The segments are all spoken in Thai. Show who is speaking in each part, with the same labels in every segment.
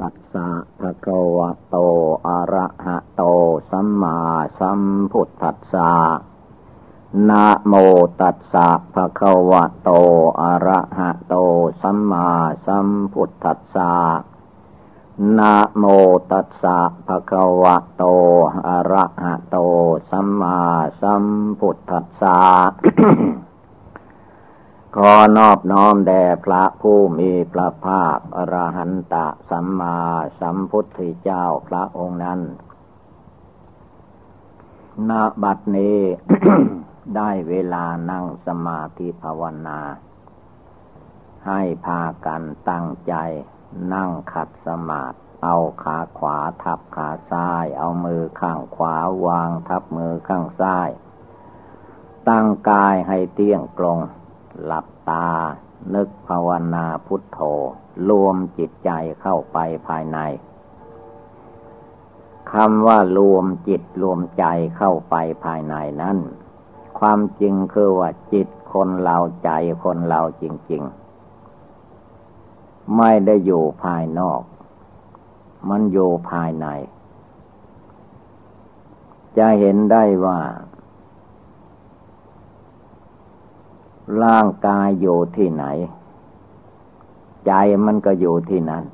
Speaker 1: ตัสสะภะคะวะโต อะระหะโต สัมมาสัมพุทธัสสะ นะโมตัสสะภะคะวะโต อะระหะโต สัมมาสัมพุทธัสสะ นะโมตัสสะภะคะวะโต อะระหะโต สัมมาสัมพุทธัสสะ ขอนอบน้อมแด่พระผู้มีพระภาคอรหันตะสัมมาสัมพุทธเจ้าพระองค์นั้นณบัดนี้ได้เวลานั่งสมาธิภาวนา ให้พากันตั้งใจนั่งขัดสมาธิเอาขาขวาทับขาซ้าย เอามือข้างขวาวางทับมือข้างซ้าย ตั้งกายให้เตี้ยงตรง หลับตา นึกภาวนาพุทโธ รวมจิตใจเข้าไปภายในคำว่ารวมจิตรวมใจเข้าไปภายในนั้น ความจริงคือว่าจิตคนเราใจคนเราจริง ๆ ไม่ได้อยู่ภายนอก มันอยู่ภายใน จะเห็นได้ว่า ร่างกายอยู่ที่ไหน ใจมันก็อยู่ที่นั้น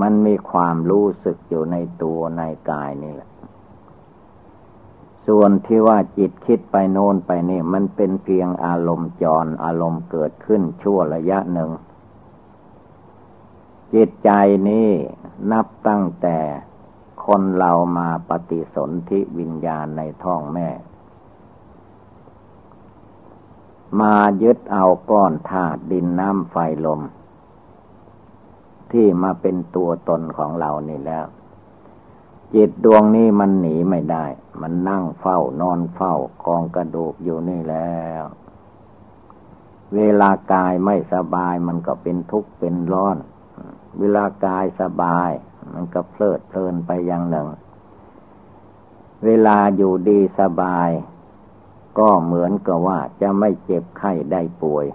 Speaker 1: มันมีความรู้สึกอยู่ในตัวในกายนี่แหละ ส่วนที่ว่าจิตคิดไปโน่นไปนี่ มันเป็นเพียงอารมณ์จรอารมณ์เกิดขึ้นชั่วระยะหนึ่ง จิตใจนี้นับตั้งแต่คนเรามาปฏิสนธิวิญญาณในท้องแม่ มายึดเอาก้อนธาตุดินน้ำไฟลม ที่มาเป็นตัวตนของเรานี่แล้ว จิตดวงนี้มันหนีไม่ได้ มันนั่งเฝ้านอนเฝ้ากองกระดูกอยู่นี่แล้ว เวลากายไม่สบายมันก็เป็นทุกข์เป็นร้อน เวลากายสบาย มันก็เพลิดเพลินไปอย่างหนึ่ง เวลาอยู่ดีสบาย ก็เหมือนกับว่าจะไม่เจ็บไข้ได้ป่วย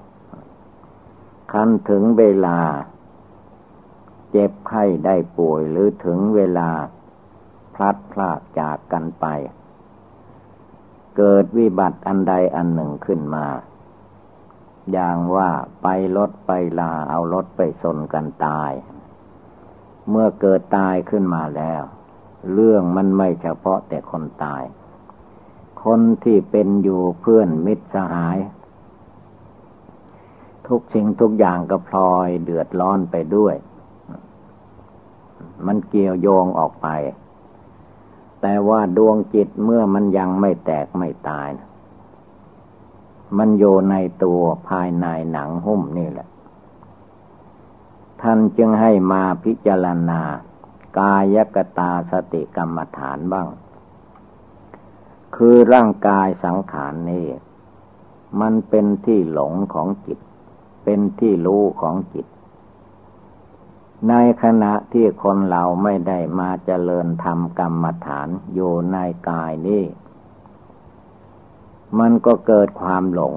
Speaker 1: คันถึงเวลา เจ็บไข้ได้ป่วยหรือถึงเวลาพลัดพรากจากกันไป เกิดวิบัติอันใดอันหนึ่งขึ้นมา อย่างว่าไปรถไปลาเอารถไปสนกันตาย เมื่อเกิดตายขึ้นมาแล้ว เรื่องมันไม่เฉพาะแต่คนตาย คนที่เป็นอยู่เพื่อนมิตรสหาย ทุกสิ่งทุกอย่างก็พลอยเดือดร้อนไปด้วย มันเกี่ยวโยงออกไป แต่ว่าดวงจิตเมื่อมันยังไม่แตกไม่ตายมันโยในตัวภายในหนังหุ้มนี่แหละ ท่านจึงให้มาพิจารณา กายกตาสติกรรมฐานบ้าง คือร่างกายสังขารนี่มันเป็นที่หลงของจิต เป็นที่รู้ของจิต ในขณะที่คนเราไม่ได้มาเจริญธรรมกรรมฐานอยู่ในกายนี่มันก็เกิดความหลง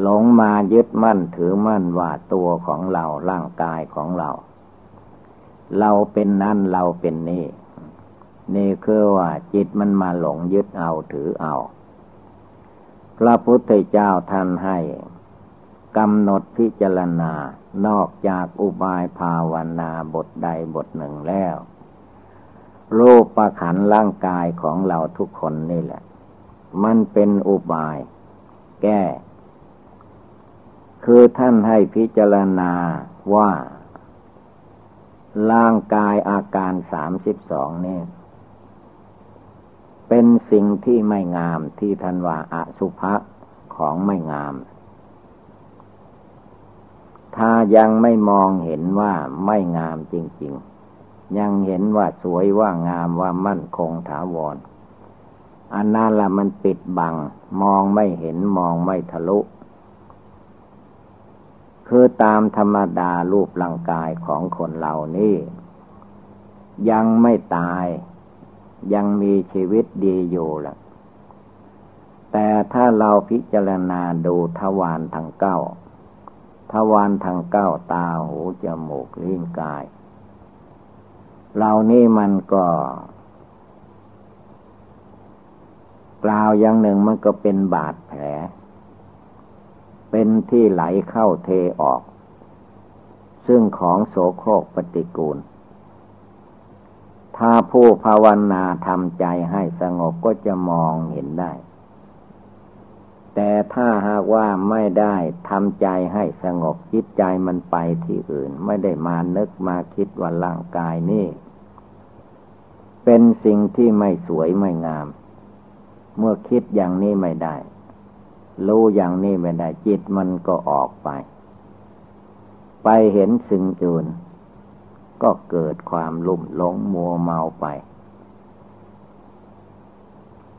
Speaker 1: หลงมายึดมั่นถือมั่นว่าตัวของเราร่างกายของเรา เราเป็นนั่นเราเป็นนี่ นี่คือว่าจิตมันมาหลงยึดเอาถือเอา พระพุทธเจ้าท่านให้กำหนดพิจารณานอกจากอุบายภาวนาบทใดบทหนึ่งแล้วรูปประขันร่างกายของเราทุกคนนี่แหละ มันเป็นอุบาย แก้ คือท่านให้พิจารณาว่า ร่างกายอาการสามสิบสองนี่ เป็นสิ่งที่ไม่งามที่ท่านว่าอสุภะของไม่งาม ถ้ายังไม่มองเห็นว่าไม่งามจริง ๆ ยังเห็นว่าสวยว่างามว่ามั่นคงถาวรอันนั้นละมันปิดบัง มองไม่เห็นมองไม่ทะลุ คือตามธรรมดารูปร่างกายของคนเหล่านี้ ยังไม่ตาย ยังมีชีวิตดีอยู่ล่ะ แต่ถ้าเราพิจารณาดูทวารทั้งเก้าทวารทางเก้าตาหูจมูกลิ้นกาย เหล่านี้มันก็กล่าวอย่างหนึ่งมันก็เป็นบาดแผล เป็นที่ไหลเข้าเทออก ซึ่งของโสโครกปฏิกูล ถ้าผู้ภาวนาทำใจให้สงบก็จะมองเห็นได้ แต่ถ้าหากว่าไม่ได้ทำใจให้สงบจิตใจมันไปที่อื่น ไม่ได้มานึกมาคิดว่าร่างกายนี่ เป็นสิ่งที่ไม่สวยไม่งาม เมื่อคิดอย่างนี้ไม่ได้ รู้อย่างนี้ไม่ได้จิตมันก็ออกไป ไปเห็นสิ่งอื่น ก็เกิดความลุ่มหลงมัวเมาไป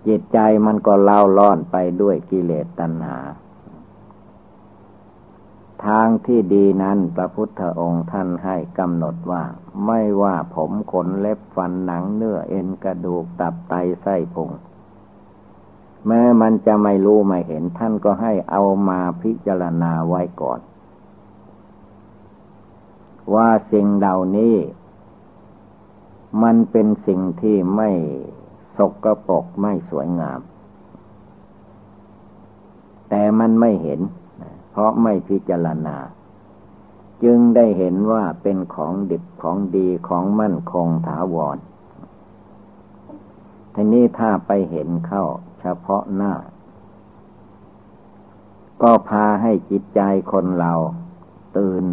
Speaker 1: จิตใจมันก็เล่าล่อนไปด้วยกิเลสตัณหา ทางที่ดีนั้นพระพุทธองค์ท่านให้กำหนดว่า ไม่ว่าผมขนเล็บฟันหนังเนื้อเอ็นกระดูกตับไตไส้พุงแม้มันจะไม่รู้ไม่เห็นท่านก็ให้เอามาพิจารณาไว้ก่อน ว่าสิ่งเหล่านี้ มันเป็นสิ่งที่ไม่สกรปรกไม่สวยงาม แต่มันไม่เห็น เพราะไม่พิจารณา จึงได้เห็นว่าเป็นของดิบของดีของมั่นคงถาวร ทีนี้ถ้าไปเห็นเข้าเฉพาะหน้า ก็พาให้จิตใจคนเราตื่น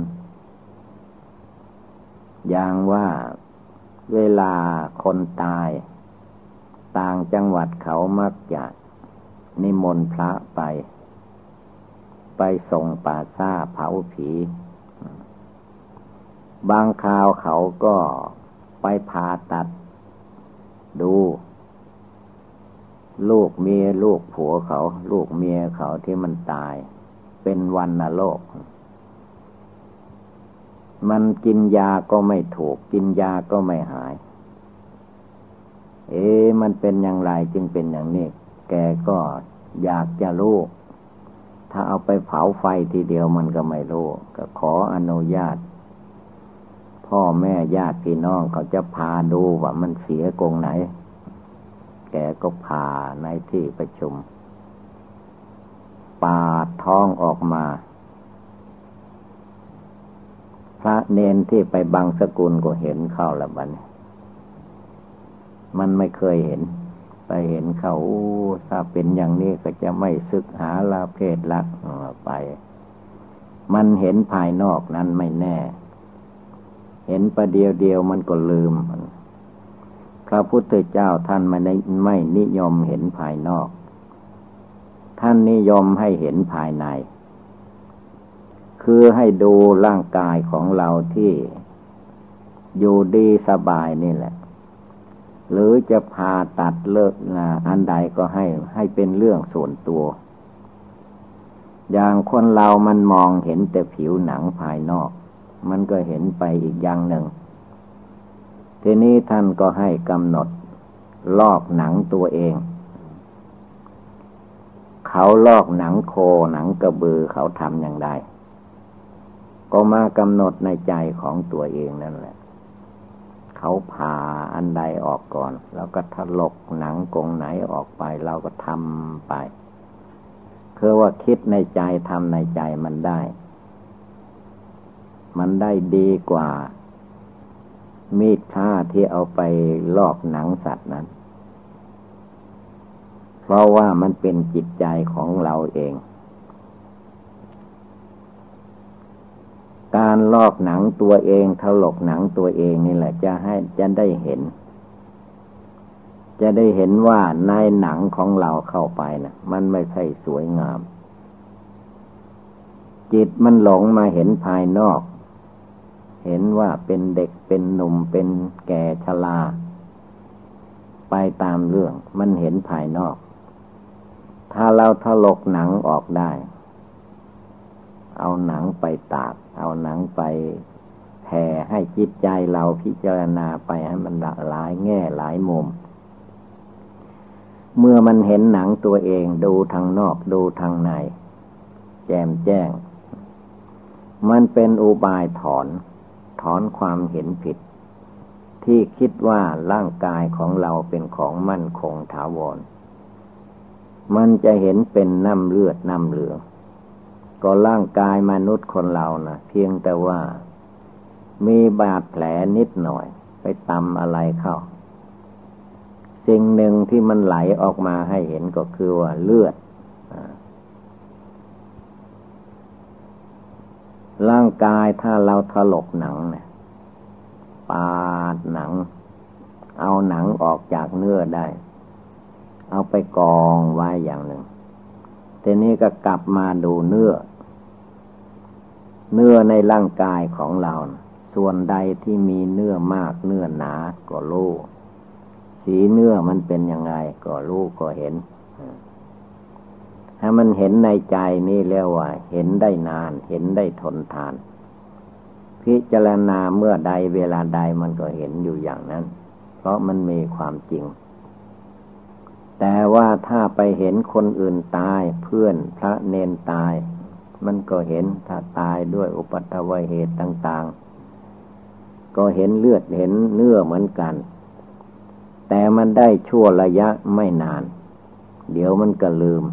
Speaker 1: อย่างว่าเวลาคนตาย ต่างจังหวัดเขามักจะนิมนต์พระไป ไปส่งป่าซ่าเผาผี บางคราวเขาก็ไปพาตัด ดู ลูกเมียลูกผัวเขา ลูกเมียเขาที่มันตาย เป็นวันนโลก มันกินยาก็ไม่ถูก กินยาก็ไม่หาย เอ๊มันเป็นอย่างไรจึงเป็นอย่างนี้ แกก็อยากจะรู้ ถ้าเอาไปเผาไฟทีเดียวมันก็ไม่รู้ ก็ขออนุญาต พ่อแม่ญาติพี่น้องเขาจะพาดูว่ามันเสียกงไหน แกก็พาในที่ประชุมปาดท้องออกมา พระเนนที่ไปบางสกุลก็เห็นเข้าละบันมันไม่เคยเห็น ไปเห็นเขาถ้าเป็นอย่างนี้ก็จะไม่ศึกหาลาเพศลักไป มันเห็นภายนอกนั้นไม่แน่ เห็นประเดียวเดียวมันก็ลืมมันพระพุทธเจ้าท่านไม่ไม่นิยมเห็นภายนอก ท่านนิยมให้เห็นภายใน คือให้ดูร่างกายของเราที่อยู่ดีสบายนี่แหละ หรือจะพาตัดเลิกนะอันใดก็ให้ให้เป็นเรื่องส่วนตัว อย่างคนเรามันมองเห็นแต่ผิวหนังภายนอก มันก็เห็นไปอีกอย่างหนึ่ง ทีนี้ท่านก็ให้กำหนด ลอกหนังตัวเอง เขาลอกหนังโคหนังกระบือเขาทำอย่างไร ก็มากำหนดในใจของตัวเองนั่นแหละ เขาผ่าอันใดออกก่อน แล้วก็ถลกหนังกงไหนออกไปเราก็ทำไปคือว่าคิดในใจทำในใจมันได้ มันได้ดีกว่า มีดฆ่าที่เอาไปลอกหนังสัตว์นั้น เพราะว่ามันเป็นจิตใจของเราเอง การลอกหนังตัวเองถลกหนังตัวเองนี่แหละจะให้จะได้เห็น จะได้เห็นว่าในหนังของเราเข้าไปนะมันไม่ใช่สวยงาม จิตมันหลงมาเห็นภายนอก เห็นว่าเป็นเด็กเป็นหนุ่มเป็นแก่ชรา ไปตามเรื่องมันเห็นภายนอก ถ้าเราถลกหนังออกได้ เอาหนังไปตาก เอาหนังไปแผ่ให้จิตใจเราพิจารณาไปให้มันหลายแง่หลายมุม เมื่อมันเห็นหนังตัวเองดูทางนอกดูทางใน แจมแจ้ง มันเป็นอุบายถอน ถอนความเห็นผิด ที่คิดว่าร่างกายของเราเป็นของมั่นคงถาวร มันจะเห็นเป็นน้ำเลือดน้ำเหลือง ก็ร่างกายมนุษย์คนเรานะเพียงแต่ว่ามีบาดแผลนิดหน่อย ไปตำอะไรเข้า สิ่งหนึ่งที่มันไหลออกมาให้เห็นก็คือว่าเลือดร่างกายถ้าเราถลกหนังเนี่ยปาดหนัง เอาหนังออกจากเนื้อได้ เอาไปกองไว้อย่างหนึ่งทีนี้ก็กลับมาดูเนื้อ เนื้อในร่างกายของเรา ส่วนใดที่มีเนื้อมากเนื้อหนาก็รู้สีเนื้อมันเป็นยังไงก็รู้ก็เห็น ถ้ามันเห็นในใจนี่เรียกว่า เห็นได้นาน เห็นได้ทนทาน พิจารณาเมื่อใดเวลาใดมันก็เห็นอยู่อย่างนั้น เพราะมันมีความจริง แต่ว่าถ้าไปเห็นคนอื่นตายเพื่อนพระเนนตาย มันก็เห็นถ้าตายด้วยอุปัตวเหตุต่าง ๆ ก็เห็นเลือดเห็นเนื้อเหมือนกัน แต่มันได้ชั่วระยะไม่นาน เดี๋ยวมันก็ลืม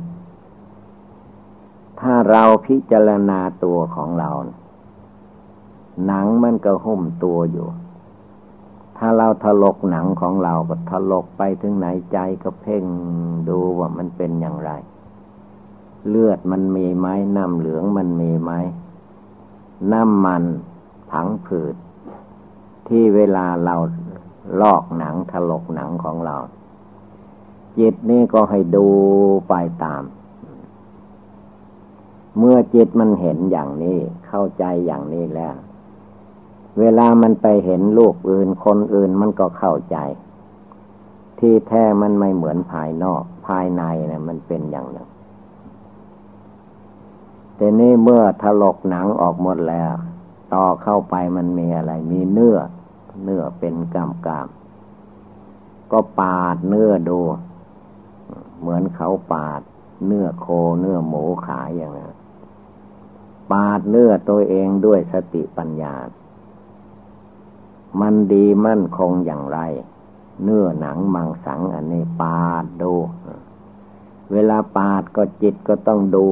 Speaker 1: ถ้าเราพิจารณาตัวของเรา หนังมันก็หุ้มตัวอยู่ ถ้าเราถลกหนังของเราก็ถลกไปถึงไหนใจก็เพ่งดูว่ามันเป็นอย่างไร เลือดมันมีไหมน้ำเหลืองมันมีไหมน้ำมันผังผืด ที่เวลาเราลอกหนังถลกหนังของเรา จิตนี่ก็ให้ดูไปตาม เมื่อจิตมันเห็นอย่างนี้เข้าใจอย่างนี้แล้ว เวลามันไปเห็นลูกอื่นคนอื่นมันก็เข้าใจ ที่แท้มันไม่เหมือนภายนอก ภายในนะมันเป็นอย่างหนึ่ง แต่นี่เมื่อถลกหนังออกหมดแล้ว ต่อเข้าไปมันมีอะไร มีเนื้อ เนื้อเป็นกามกาม ก็ปาดเนื้อดู เหมือนเขาปาด เนื้อโคเนื้อหมูขายอย่างนั้นปาดเนื้อตัวเองด้วยสติปัญญา มันดีมั่นคงอย่างไร เนื้อหนังมังสังอันนี้ปาดดู เวลาปาดก็จิตก็ต้องดู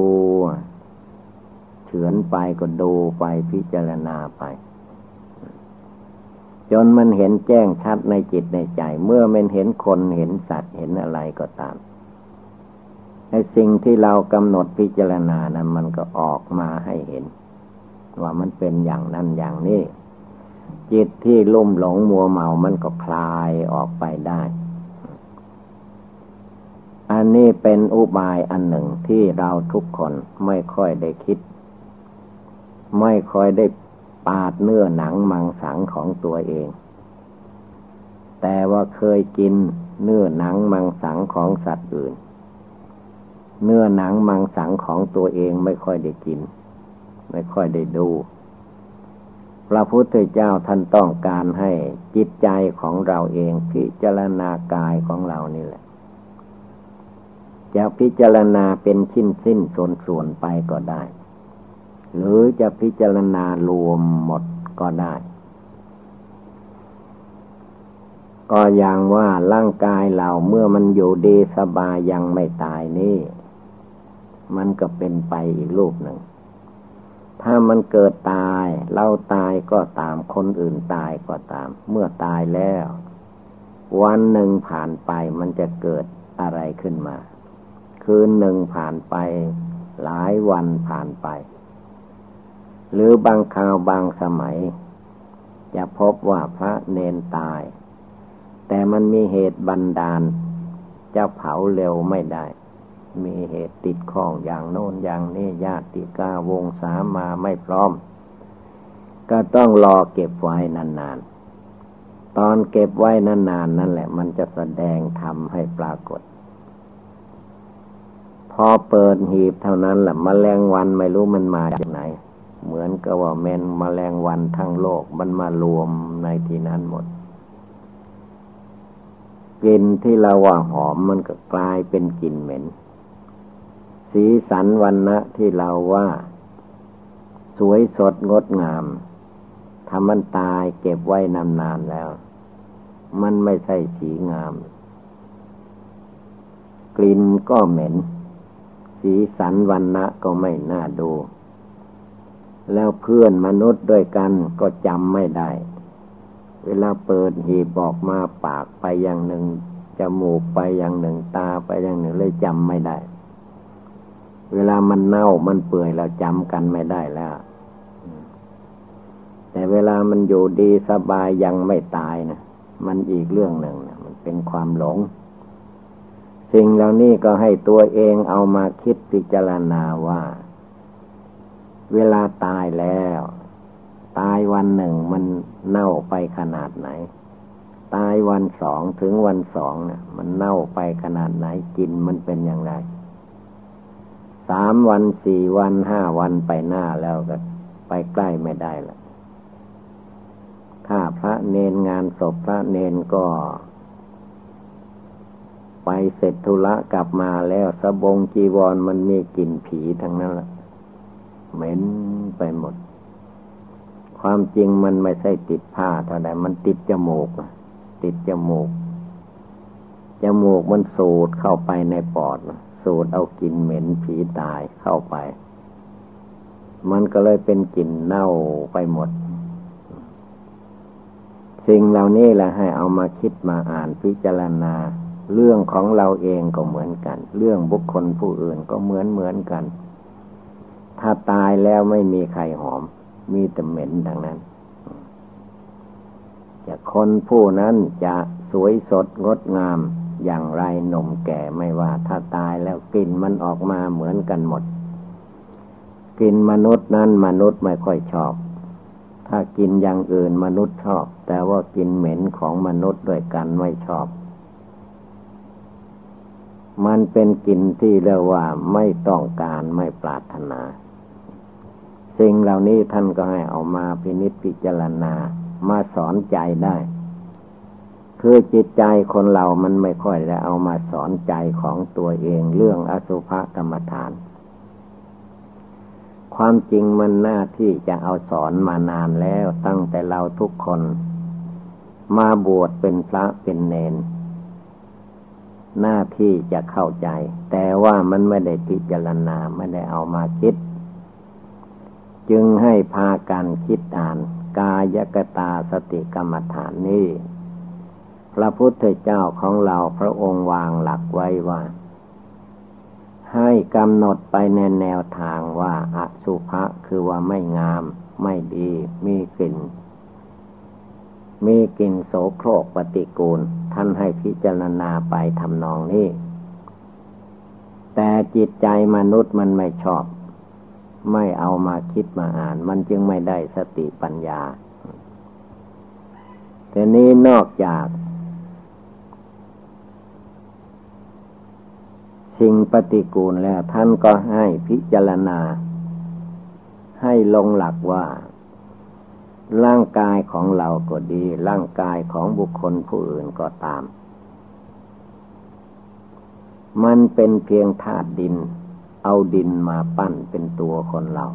Speaker 1: เฉือนไปก็ดูไปพิจารณาไป จนมันเห็นแจ้งชัดในจิตในใจ เมื่อมันเห็นคนเห็นสัตว์เห็นอะไรก็ตามไอ้สิ่งที่เรากำหนดพิจารณานั้นมันก็ออกมาให้เห็น ว่ามันเป็นอย่างนั้นอย่างนี้ จิตที่ลุ่มหลงมัวเมา มันก็คลายออกไปได้ อันนี้เป็นอุบายอันหนึ่งที่เราทุกคนไม่ค่อยได้คิด ไม่ค่อยได้ปาดเนื้อหนังมังสังของตัวเอง แต่ว่าเคยกินเนื้อหนังมังสังของสัตว์อื่น เนื้อหนังมังสังของตัวเองไม่ค่อยได้กิน ไม่ค่อยได้ดู พระพุทธเจ้าท่านต้องการให้จิตใจของเราเองพิจารณากายของเรานี่แหละจะพิจารณาเป็นชิ้นสิ้นส่วนส่วนไปก็ได้ หรือจะพิจารณารวมหมดก็ได้ ก็อย่างว่าร่างกายเราเมื่อมันอยู่ดีสบายยังไม่ตายนี่ มันก็เป็นไปอีกรูปหนึ่ง ถ้ามันเกิดตาย เราตายก็ตามคนอื่นตายก็ตาม เมื่อตายแล้ว วันหนึ่งผ่านไปมันจะเกิดอะไรขึ้นมา คืนหนึ่งผ่านไป หลายวันผ่านไป หรือบางคราวบางสมัย จะพบว่าพระเนนตาย แต่มันมีเหตุบันดาล จะเผาเร็วไม่ได้ มีเหตุติดข้องอย่างโน้นอย่างนี้ญาติกาวงสามาไม่พร้อม ก็ต้องรอเก็บไว้นานๆ ตอนเก็บไว้นานๆนนั่นแหละ มันจะแสดงทำให้ปรากฏพอเปิดหีบเท่านั้นแหละมแมลงวันไม่รู้มันมาจากไหน เหมือนกับว่าแมนมแมลงวันทั้งโลกมันมารวมในที่นั้นหมดกลิ่นที่เราว่าหอมมันก็กลายเป็นกลิ่นเหม็น สีสันวันนะที่เราว่า สวยสดงดงามถ้ามันตายเก็บไว้นานๆแล้ว มันไม่ใช่สีงาม กลิ่นก็เหม็น สีสันวันณะก็ไม่น่าดู แล้วเพื่อนมนุษย์ด้วยกันก็จำไม่ได้ เวลาเปิดหีบบอกมาปากไปอย่างหนึ่งจมูกไปอย่างหนึ่งตาไปอย่างหนึ่งเลยจำไม่ได้ เวลามันเน่ามันเปื่อยเราจำกันไม่ได้แล้ว แต่เวลามันอยู่ดีสบายยังไม่ตายนะมันอีกเรื่องหนึ่งนะมันเป็นความหลง สิ่งเหล่านี้ก็ให้ตัวเองเอามาคิดพิจารณาว่า เวลาตายแล้ว ตายวันหนึ่งมันเน่าไปขนาดไหน ตายวันสองถึงวันสองเนี่ยมันเน่าไปขนาดไหนกินมันเป็นอย่างไรสามวันสี่วันห้าวันไปหน้าแล้วก็ไปใกล้ไม่ได้ละถ้าพระเนนงานศพพระเนนก็ ไปเสร็จธุระกลับมาแล้วสบงจีวรมันมีกลิ่นผีทั้งนั้นละ เหม็นไปหมด ความจริงมันไม่ใช่ติดผ้าเท่าไหร่มันติดจมูก ติดจมูก จมูกมันสูดเข้าไปในปอด สูดเอากลิ่นเหม็นผีตายเข้าไป มันก็เลยเป็นกลิ่นเน่าไปหมด สิ่งเหล่านี้แหละให้เอามาคิดมาอ่านพิจารณาเรื่องของเราเองก็เหมือนกัน เรื่องบุคคลผู้อื่นก็เหมือนเหมือนกัน ถ้าตายแล้วไม่มีใครหอม มีแต่เหม็นดังนั้น จะคนผู้นั้นจะสวยสดงดงามอย่างไรหนุ่มแก่ไม่ว่า ถ้าตายแล้วกลิ่นมันออกมาเหมือนกันหมดกลิ่นมนุษย์นั้นมนุษย์ไม่ค่อยชอบ ถ้ากินอย่างอื่นมนุษย์ชอบ แต่ว่ากินเหม็นของมนุษย์ด้วยกันไม่ชอบ มันเป็นกลิ่นที่เรียกว่าไม่ต้องการไม่ปรารถนา สิ่งเหล่านี้ท่านก็ให้เอามาพินิจพิจารณามาสอนใจได้ คือจิตใจคนเรามันไม่ค่อยจะเอามาสอนใจของตัวเองเรื่องอสุภกรรมฐาน ความจริงมันหน้าที่จะเอาสอนมานานแล้วตั้งแต่เราทุกคน มาบวชเป็นพระเป็นเนน หน้าที่จะเข้าใจ แต่ว่ามันไม่ได้พิจารณาไม่ได้เอามาคิด จึงให้พากันคิดอ่าน กายกตาสติกรรมฐานนี้ พระพุทธเจ้าของเราพระองค์วางหลักไว้ว่า ให้กำหนดไปในแนวทางว่าอสุภะคือว่าไม่งาม ไม่ดี มีกลิ่น มีกลิ่นโสโครกปฏิกูล ท่านให้พิจารณาไปทำนองนี้ แต่จิตใจมนุษย์มันไม่ชอบ ไม่เอามาคิดมาอ่าน มันจึงไม่ได้สติปัญญา แต่นี้นอกจาก สิ่งปฏิกูลแล้วท่านก็ให้พิจารณา ให้ลงหลักว่า ร่างกายของเราก็ดี ร่างกายของบุคคลผู้อื่นก็ตาม มันเป็นเพียงธาตุดิน เอาดินมาปั้นเป็นตัวคนเรา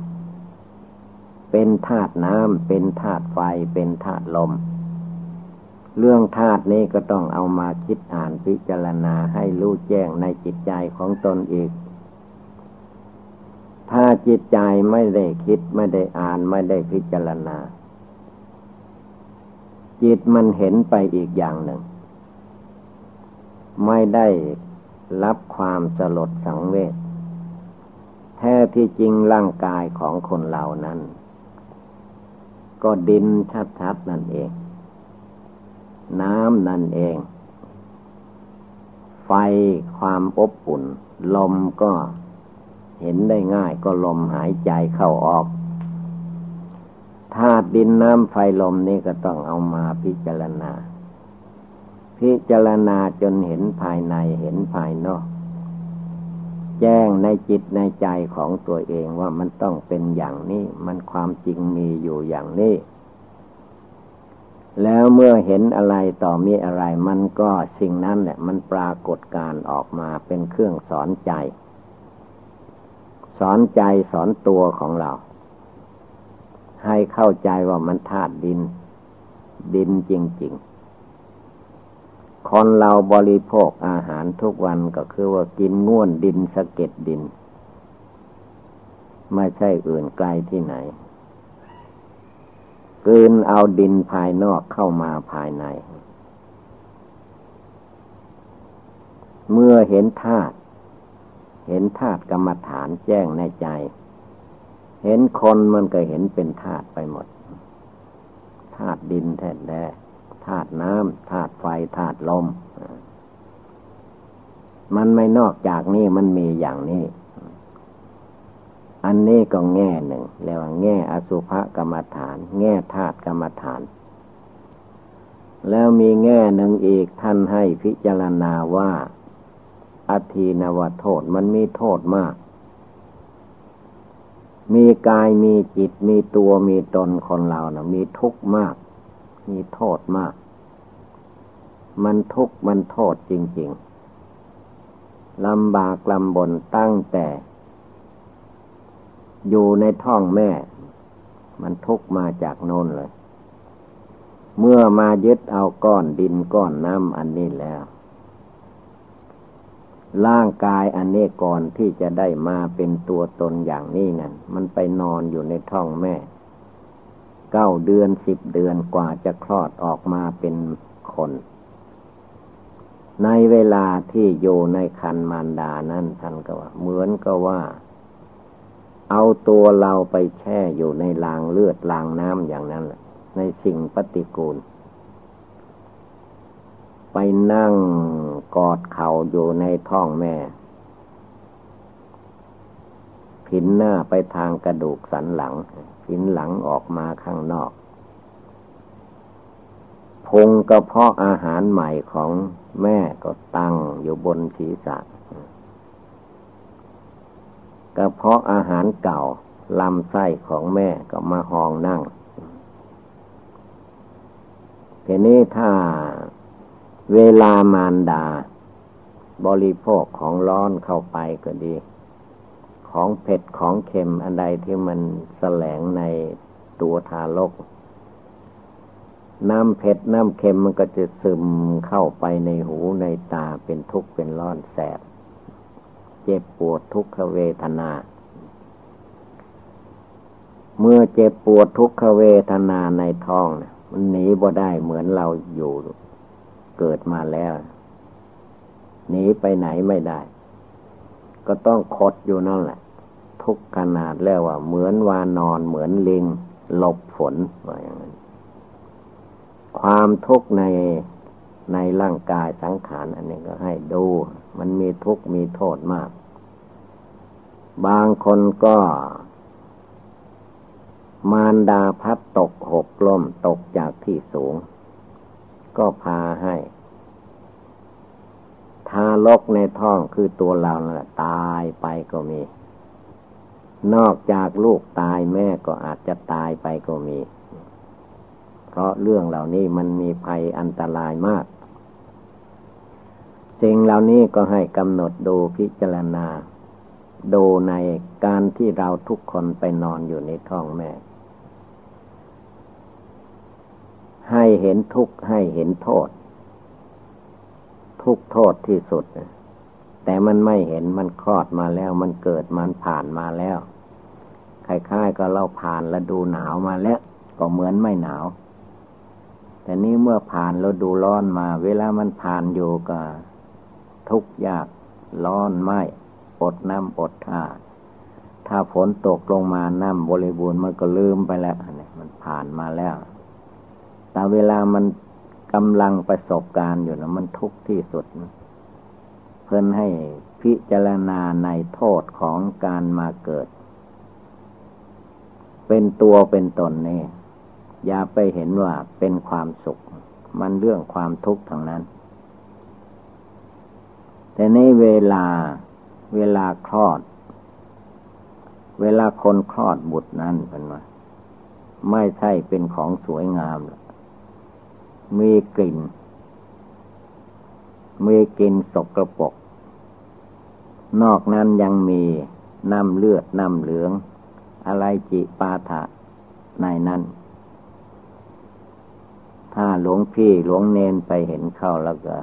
Speaker 1: เป็นธาตุน้ำเป็นธาตุไฟเป็นธาตุลม เรื่องธาตุนี้ก็ต้องเอามาคิดอ่านพิจารณาให้รู้แจ้งในจิตใจของตนอีก ถ้าจิตใจไม่ได้คิดไม่ได้อ่านไม่ได้พิจารณา จิตมันเห็นไปอีกอย่างหนึ่ง ไม่ได้รับความสลดสังเวช ท้ที่จริงร่างกายของคนเหล่านั้น ก็ดินชัดๆนั่นเอง น้ำนั่นเอง ไฟความอบอุ่น ลมก็เห็นได้ง่ายก็ลมหายใจเข้าออกธาตุดินน้ำไฟลมนี่ก็ต้องเอามาพิจารณา พิจารณาจนเห็นภายในเห็นภายนอก แจ้งในจิตในใจของตัวเองว่ามันต้องเป็นอย่างนี้ มันความจริงมีอยู่อย่างนี้ แล้วเมื่อเห็นอะไรต่อมีอะไร มันก็สิ่งนั้นแหละมันปรากฏการออกมาเป็นเครื่องสอนใจ สอนใจสอนตัวของเรา ให้เข้าใจว่ามันธาตุดิน ดินจริง ๆ คนเราบริโภคอาหารทุกวันก็คือว่ากินง่วนดินสะเก็ดดิน ไม่ใช่อื่นไกลที่ไหนกืนเอาดินภายนอกเข้ามาภายใน เมื่อเห็นธาตุเห็นธาตุกรรมฐานแจ้งในใจ เห็นคนมันก็เห็นเป็นธาตุไปหมดธาตุดินแท้แด้ ธาตุน้ำธาตุไฟธาตุลม มันไม่นอกจากนี้มันมีอย่างนี้ อันนี้ก็แง่หนึ่งเรียกว่าแง่อสุภกรรมฐาน แง่ธาตุกรรมฐาน แล้วมีแง่หนึ่งอีกท่านให้พิจารณาว่าอธีนวโทษมันมีโทษมาก มีกายมีจิตมีตัวมีตนคนเรานะ่ะ มีทุกข์มาก มีโทษมาก มันทุกข์มันโทษจริง ๆลำบากลำบนตั้งแต่ อยู่ในท้องแม่ มันทุกมาจากโน้นเลย เมื่อมายึดเอาก้อนดินก้อนน้ำอันนี้แล้ว ร่างกายอันนี้ก่อนที่จะได้มาเป็นตัวตนอย่างนี้นั่นมันไปนอนอยู่ในท้องแม่ เก้าเดือนสิบเดือนกว่าจะคลอดออกมาเป็นคน ในเวลาที่อยู่ในคันมารดานั้นท่านก็ว่า เหมือนก็ว่า เอาตัวเราไปแช่อยู่ในรางเลือดรางน้ำอย่างนั้นในสิ่งปฏิกูล ไปนั่งกอดเข่าอยู่ในท้องแม่ผินหน้าไปทางกระดูกสันหลัง ผินหลังออกมาข้างนอก พุงกระเพาะอาหารใหม่ของแม่ก็ตั้งอยู่บนศีรษะกระเพาะอาหารเก่าลำไส้ของแม่ก็มาหองนั่ง ทีนี้ถ้าเวลามารดา บริโภคของร้อนเข้าไปก็ดี ของเผ็ดของเค็มอันใดที่มันแสลงในตัวทารก น้ำเผ็ดน้ำเค็มมันก็จะซึมเข้าไปในหูในตาเป็นทุกข์เป็นร้อนแสบ เจ็บปวดทุกขเวทนา เมื่อเจ็บปวดทุกขเวทนาในท้องมันหนีบ่ได้เหมือนเราอยู่เกิดมาแล้วหนีไปไหนไม่ได้ ก็ต้องคดอยู่นั่นแหละ ทุกขนาดแล้วว่าเหมือนวานอนเหมือนลิงหลบฝนว่าอย่างนั้นความทุกข์ในในร่างกายสังขารอันนี้ก็ให้ดู มันมีทุกข์มีโทษมาก บางคนก็ มารดาพัดตกหกล้มตกจากที่สูง ก็พาให้ทารกในท้องคือตัวเราแหละตายไปก็มี นอกจากลูกตายแม่ก็อาจจะตายไปก็มี เพราะเรื่องเหล่านี้มันมีภัยอันตรายมาก สิ่งเหล่านี้ก็ให้กำหนดดูพิจารณา ดูในการที่เราทุกคนไปนอนอยู่ในท้องแม่ ให้เห็นทุกข์ให้เห็นโทษ ทุกโทษที่สุดแต่มันไม่เห็นมันคลอดมาแล้ว มันเกิดมันผ่านมาแล้ว คล้ายๆก็เราผ่านแล้วดูหนาวมาแล้ว ก็เหมือนไม่หนาว แต่นี้เมื่อผ่านแล้วดูร้อนมา เวลามันผ่านอยู่ก็ทุกข์ยากร้อนไหมอดน้ำอดท่า ถ้าฝนตกลงมาน้ำบริบูรณ์มันก็ลืมไปแล้วนี่มันผ่านมาแล้ว แต่เวลามันกำลังประสบการณ์อยู่นะมันทุกข์ที่สุด เพื่นให้พิจารณาในโทษของการมาเกิด เป็นตัวเป็นตนนี่อย่าไปเห็นว่าเป็นความสุข มันเรื่องความทุกข์ทางนั้น แต่ในเวลาเวลาคลอด เวลาคนคลอดบุตรนั้นเป็นว่าไม่ใช่เป็นของสวยงาม มีกลิ่น มีกลิ่นสกรปรกนอกนั้นยังมีน้ำเลือดน้ำเหลือง อะไรจิปาถะในนั้น ถ้าหลวงพี่หลวงเนนไปเห็นเข้าแล้วก็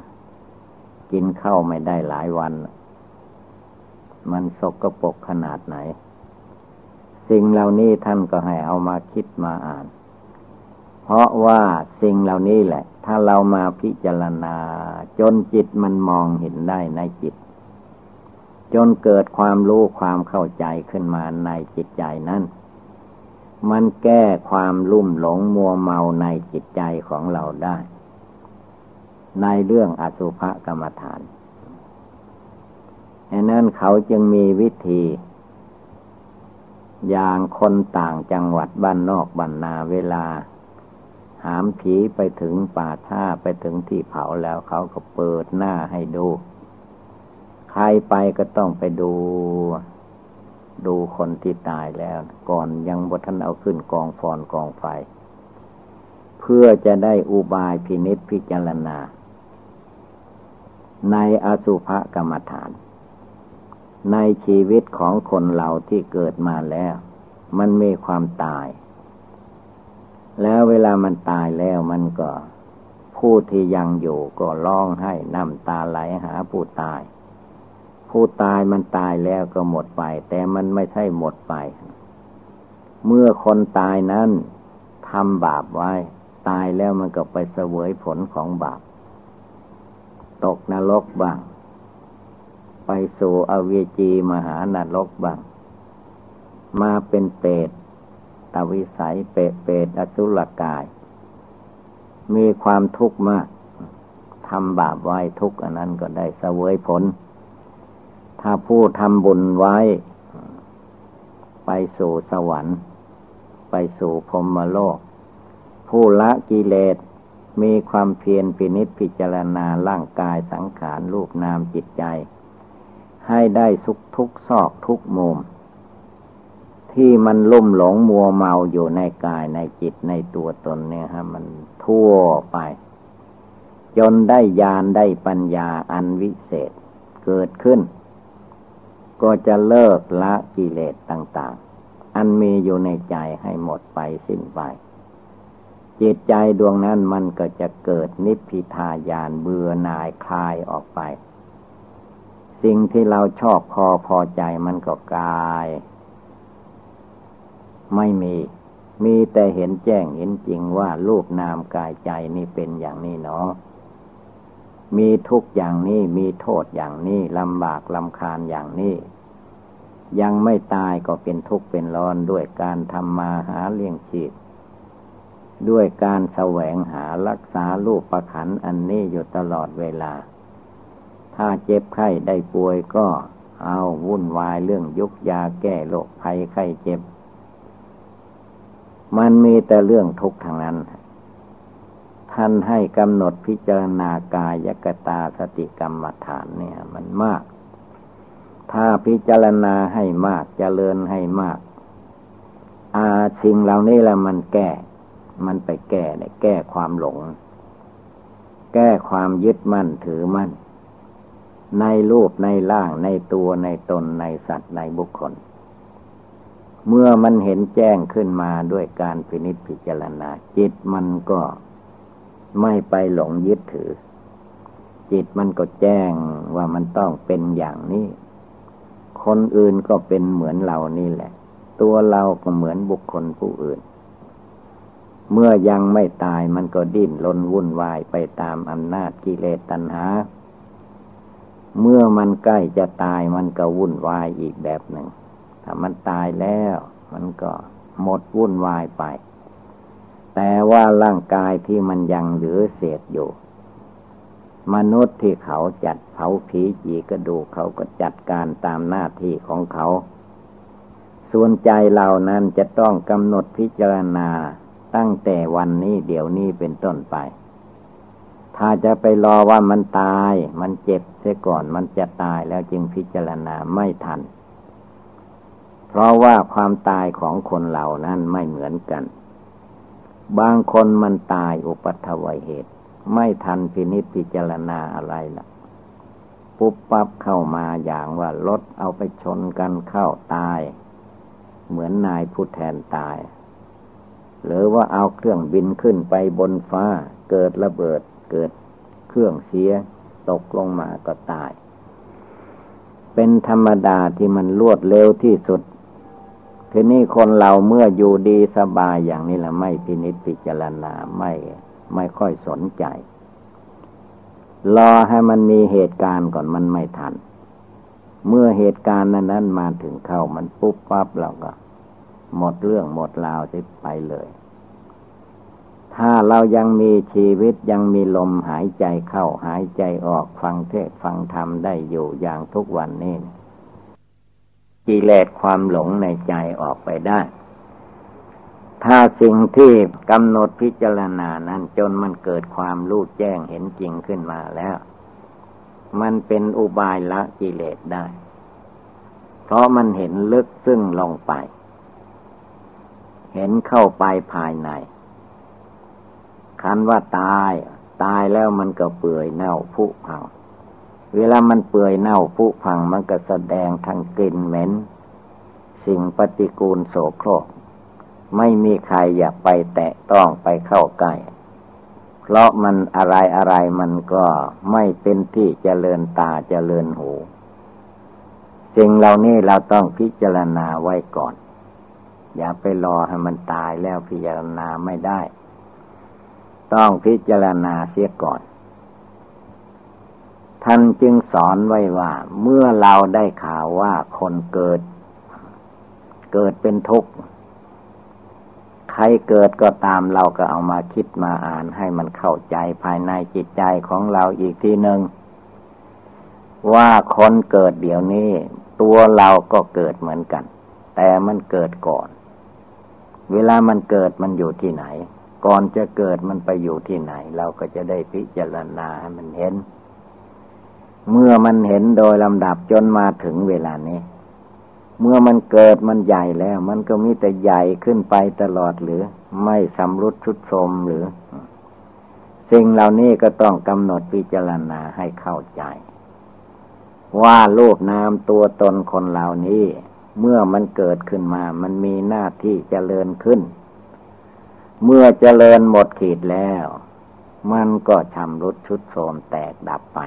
Speaker 1: กินข้าวไม่ได้หลายวัน มันสกรปรกขนาดไหน สิ่งเหล่านี้ท่านก็ให้เอามาคิดมาอ่าน เพราะว่าสิ่งเหล่านี้แหละ ถ้าเรามาพิจารณาจนจิตมันมองเห็นได้ในจิต จนเกิดความรู้ความเข้าใจขึ้นมาในจิตใจนั้น มันแก้ความลุ่มหลงมัวเมาในจิตใจของเราได้ ในเรื่องอสุภกรรมฐานดังนั้นเขาจึงมีวิธี อย่างคนต่างจังหวัดบ้านนอกบ้านนาเวลา หามผีไปถึงป่าท่าไปถึงที่เผาแล้วเขาก็เปิดหน้าให้ดู ใครไปก็ต้องไปดู ดูคนที่ตายแล้ว ก่อนยังบทันเอาขึ้นกองฟอนกองไฟ เพื่อจะได้อุบายพินิษพิจารณา ในอสุภกรรมฐาน ในชีวิตของคนเราที่เกิดมาแล้ว มันมีความตาย แล้วเวลามันตายแล้วมันก็ผู้ที่ยังอยู่ก็ร้องให้น้ำตาไหลหาผู้ตาย ผู้ตายมันตายแล้วก็หมดไป แต่มันไม่ใช่หมดไป เมื่อคนตายนั้นทำบาปไว้ ตายแล้วมันก็ไปเสวยผลของบาป ตกนรกบ้าง ไปสู่อเวจีมหานรกบ้าง มาเป็นเปรตตวิสัยเปรตเปรตอสุรกาย มีความทุกข์มากทำบาปไว้ทุกข์อันนั้นก็ได้เสวยผล ถ้าผู้ทำบุญไว้ ไปสู่สวรรค์ ไปสู่พรมโลก ผู้ละกิเลสมีความเพียรพินิษพิจารณาร่างกายสังขารรูปนามจิตใจ ให้ได้สุขทุกซอกทุกมุม ที่มันลุ่มหลงมัวเมาอยู่ในกายในจิตในตัวตนเนี่ยฮะมันทั่วไป จนได้ญาณได้ปัญญาอันวิเศษเกิดขึ้น ก็จะเลิกละกิเลสต่าง ๆ อันมีอยู่ในใจให้หมดไปสิ้นไปจิตใจดวงนั้นมันก็จะเกิดนิพพิทายานเบื่อหน่ายคลายออกไป สิ่งที่เราชอบพอพอใจมันก็กลาย ไม่มี มีแต่เห็นแจ้งเห็นจริงว่ารูปนามกายใจนี่เป็นอย่างนี้เนาะ มีทุกอย่างนี้มีโทษอย่างนี้ลำบากลำคาญอย่างนี้ ยังไม่ตายก็เป็นทุกข์เป็นร้อนด้วยการทำมาหาเลี้ยงชีพด้วยการแสวงหารักษาลูกประขันอันนี้อยู่ตลอดเวลา ถ้าเจ็บไข้ได้ป่วยก็เอาวุ่นวายเรื่องยุกยาแก้โรคภัยไข้เจ็บ มันมีแต่เรื่องทุกข์ทางนั้น ท่านให้กำหนดพิจารณากายกตาสติกรรมฐานเนี่ย มันมาก ถ้าพิจารณาให้มากจเจริญให้มาก อาสิ่งเหล่านี้แหละมันแก้ มันไปแก้เนี่ยแก้ความหลง แก้ความยึดมั่นถือมั่น ในรูปในร่างในตัวในตนในสัตว์ในบุคคล เมื่อมันเห็นแจ้งขึ้นมาด้วยการพินิจพิจารณา จิตมันก็ ไม่ไปหลงยึดถือ จิตมันก็แจ้งว่ามันต้องเป็นอย่างนี้ คนอื่นก็เป็นเหมือนเรานี่แหละ ตัวเราก็เหมือนบุคคลผู้อื่น เมื่อยังไม่ตายมันก็ดิ้นรนวุ่นวายไปตามอำนาจกิเลสตัณหา เมื่อมันใกล้จะตายมันก็วุ่นวายอีกแบบหนึ่ง ถ้ามันตายแล้ว มันก็หมดวุ่นวายไป แต่ว่าร่างกายที่มันยังเหลือเศษอยู่ มนุษย์ที่เขาจัดเผาผีจีกระดูกเขาก็จัดการตามหน้าที่ของเขา ส่วนใจเรานั้นจะต้องกำหนดพิจารณาตั้งแต่วันนี้เดี๋ยวนี้เป็นต้นไป ถ้าจะไปรอว่ามันตาย มันเจ็บเสียก่อนมันจะตายแล้วจึงพิจารณาไม่ทัน เพราะว่าความตายของคนเหล่านั้นไม่เหมือนกัน บางคนมันตายอุปัตวัยเหตุ ไม่ทันพินิจพิจารณาอะไรล่ะปุ๊บปั๊บเข้ามาอย่างว่ารถเอาไปชนกันเข้าตาย เหมือนนายผู้แทนตาย หรือว่าเอาเครื่องบินขึ้นไปบนฟ้า เกิดระเบิดเกิดเครื่องเสียตกลงมาก็ตาย เป็นธรรมดาที่มันรวดเร็วที่สุด ทีนี้คนเราเมื่ออยู่ดีสบายอย่างนี้แหละไม่พินิจพิจารณาไม่ไม่ค่อยสนใจ รอให้มันมีเหตุการณ์ก่อนมันไม่ทัน เมื่อเหตุการณ์นั้นนั้นมาถึงเข้ามันปุ๊บปั๊บเราก็ หมดเรื่องหมดราวสิไปเลย ถ้าเรายังมีชีวิตยังมีลมหายใจเข้าหายใจออกฟังเทศฟังธรรมได้อยู่อย่างทุกวันนี้ กิเลสความหลงในใจออกไปได้ ถ้าสิ่งที่กำหนดพิจารณานั้นจนมันเกิดความรู้แจ้งเห็นจริงขึ้นมาแล้ว มันเป็นอุบายละกิเลสได้ เพราะมันเห็นลึกซึ่งลงไป เห็นเข้าไปภายใน คันว่าตาย ตายแล้วมันก็เปื่อยเน่าผุพัง เวลามันเปื่อยเน่าผุพังมันก็แสดงทางกลิ่นเหม็น สิ่งปฏิกูลโสโครก ไม่มีใครอยากไปแตะต้องไปเข้าใกล้ เพราะมันอะไรอะไรมันก็ไม่เป็นที่เจริญตาเจริญหู สิ่งเหล่านี้เราต้องพิจารณาไว้ก่อน อย่าไปรอให้มันตายแล้วพิจารณาไม่ได้ ต้องพิจารณาเสียก่อน ท่านจึงสอนไว้ว่า เมื่อเราได้ข่าวว่าคนเกิด เกิดเป็นทุกข์ ใครเกิดก็ตามเราก็เอามาคิดมาอ่านให้มันเข้าใจภายในจิตใจของเราอีกทีหนึ่งว่าคนเกิดเดี๋ยวนี้ ตัวเราก็เกิดเหมือนกัน แต่มันเกิดก่อน เวลามันเกิดมันอยู่ที่ไหน ก่อนจะเกิดมันไปอยู่ที่ไหน เราก็จะได้พิจารณาให้มันเห็น เมื่อมันเห็นโดยลำดับจนมาถึงเวลานี้ เมื่อมันเกิดมันใหญ่แล้ว มันก็มีแต่ใหญ่ขึ้นไปตลอดหรือ ไม่สำรุดชุดโทมหรือ สิ่งเหล่านี้ก็ต้องกำหนดพิจารณาให้เข้าใจ ว่ารูปนามตัวตนคนเหล่านี้ เมื่อมันเกิดขึ้นมา มันมีหน้าที่เจริญขึ้น เมื่อเจริญหมดขีดแล้ว มันก็ชำรุดชุดโทมแตกดับไป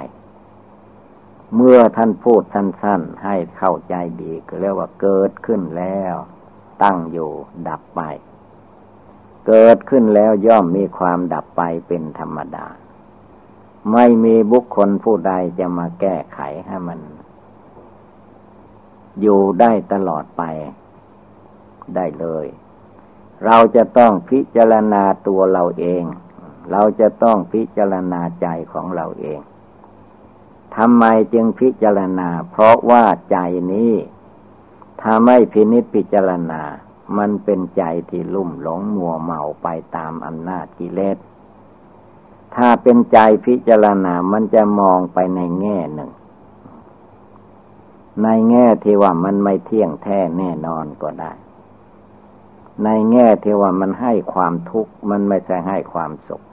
Speaker 1: เมื่อท่านพูดสั้น ๆ ให้เข้าใจดีก็เรียกว่าเกิดขึ้นแล้ว ตั้งอยู่ดับไป เกิดขึ้นแล้วย่อมมีความดับไปเป็นธรรมดา ไม่มีบุคคลผู้ใดจะมาแก้ไขให้มัน อยู่ได้ตลอดไปได้เลย เราจะต้องพิจารณาตัวเราเอง เราจะต้องพิจารณาใจของเราเอง ทำไมจึงพิจารณา เพราะว่าใจนี้ถ้าไม่พินิจพิจารณา มันเป็นใจที่ลุ่มหลงมัวเมาไปตามอำนาจกิเลส ถ้าเป็นใจพิจารณา มันจะมองไปในแง่หนึ่ง ในแง่ที่ว่ามันไม่เที่ยงแท้แน่นอนก็ได้ ในแง่ที่ว่ามันให้ความทุกข์ มันไม่ใช่ให้ความสุข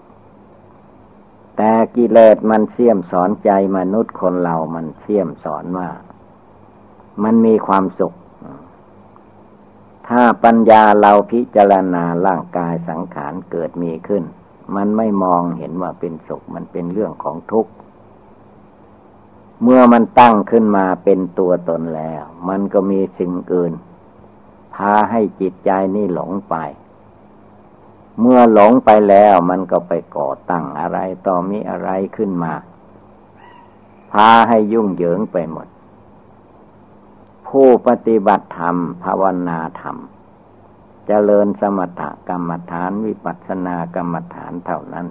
Speaker 1: แต่กิเลสมันเสี่ยมสอนใจมนุษย์คนเรามันเสี่ยมสอนว่า มันมีความสุข ถ้าปัญญาเราพิจารณาร่างกายสังขารเกิดมีขึ้น มันไม่มองเห็นว่าเป็นสุข มันเป็นเรื่องของทุกข์เมื่อมันตั้งขึ้นมาเป็นตัวตนแล้ว มันก็มีสิ่งอื่น พาให้จิตใจนี่หลงไป เมื่อหลงไปแล้วมันก็ไปก่อตั้งอะไรต่อมีอะไรขึ้นมา พาให้ยุ่งเหยิงไปหมด ผู้ปฏิบัติธรรม ภาวนาธรรมจเจริญสมถกรรมฐานวิปัสสนากรรมฐานเท่านั้น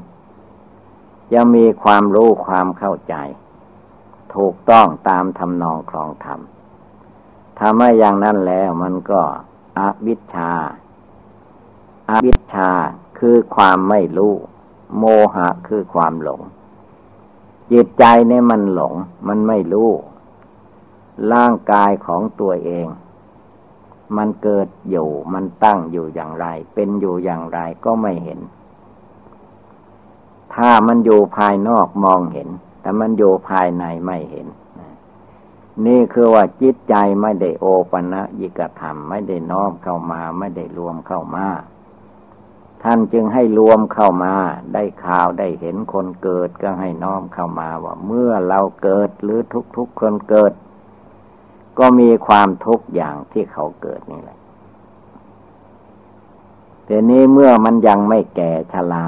Speaker 1: จะมีความรู้ความเข้าใจ ถูกต้องตามทำนองครองธรรมถ้าไม่อย่างนั้นแล้วมันก็อวิชชา อาวิชชาคือความไม่รู้ โมหะคือความหลง จิตใจเนี่ยมันหลง มันไม่รู้ ร่างกายของตัวเอง มันเกิดอยู่ มันตั้งอยู่อย่างไร เป็นอยู่อย่างไรก็ไม่เห็น ถ้ามันอยู่ภายนอกมองเห็น แต่มันอยู่ภายในไม่เห็น นี่คือว่าจิตใจไม่ได้โอปัญญิกธรรม ไม่ได้น้อมเข้ามา ไม่ได้รวมเข้ามา ท่านจึงให้รวมเข้ามา ได้ข่าวได้เห็นคนเกิดก็ให้น้อมเข้ามาว่า เมื่อเราเกิดหรือทุกๆคนเกิด ก็มีความทุกข์อย่างที่เขาเกิดนี่แหละแต่นี้เมื่อมันยังไม่แก่ชรา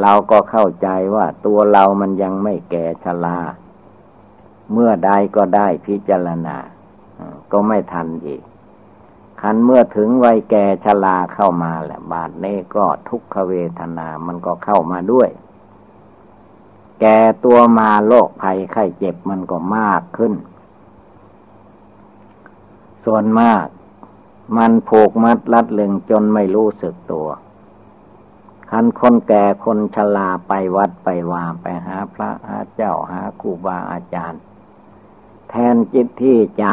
Speaker 1: เราก็เข้าใจว่าตัวเรามันยังไม่แก่ชราเมื่อใดก็ได้พิจารณา ก็ไม่ทันอีก คันเมื่อถึงวัยแก่ชราเข้ามาแหละ บาดนี้ก็ทุกขเวทนามันก็เข้ามาด้วย แก่ตัวมาโรคภัยไข้เจ็บมันก็มากขึ้น ส่วนมากมันผูกมัดรัดลึงจนไม่รู้สึกตัว คันคนแก่คนชราไปวัดไปวาไปหาพระหาเจ้าหาครูบาอาจารย์ แทนจิตที่จะ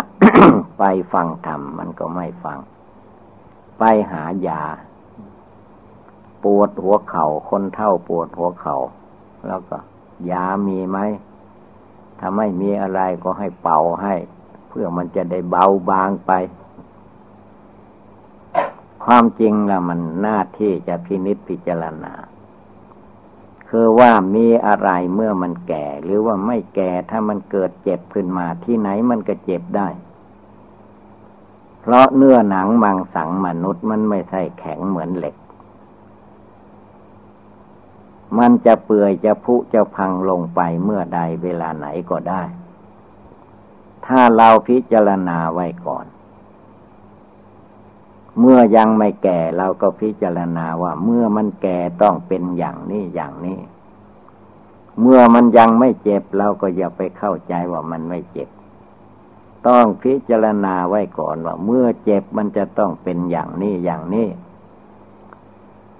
Speaker 1: ไปฟังธรรมมันก็ไม่ฟัง ไปหายา ปวดหัวเขา่าคนเท่าปวดหัวเขา่าแล้วก็ ยามีไหมถ้าไม่มีอะไรก็ให้เป่าให้ เพื่อมันจะได้เบาบางไป ความจริงล้วมันหน้าที่จะพินิษพิจารณา คือว่ามีอะไรเมื่อมันแก่ หรือว่าไม่แก่ถ้ามันเกิดเจ็บขึ้นมาที่ไหนมันก็เจ็บได้ เพราะเนื้อหนังมังสังมนุษย์มันไม่ใช่แข็งเหมือนเหล็ก มันจะเปื่อยจะพุจะพังลงไปเมื่อใดเวลาไหนก็ได้ ถ้าเราพิจารณาไว้ก่อน เมื่อยังไม่แก่เราก็พิจารณาว่า เมื่อมันแก่ต้องเป็นอย่างนี้อย่างนี้ เมื่อมันยังไม่เจ็บเราก็อย่าไปเข้าใจว่ามันไม่เจ็บ ต้องพิจารณาไว้ก่อนว่า เมื่อเจ็บมันจะต้องเป็นอย่างนี้อย่างนี้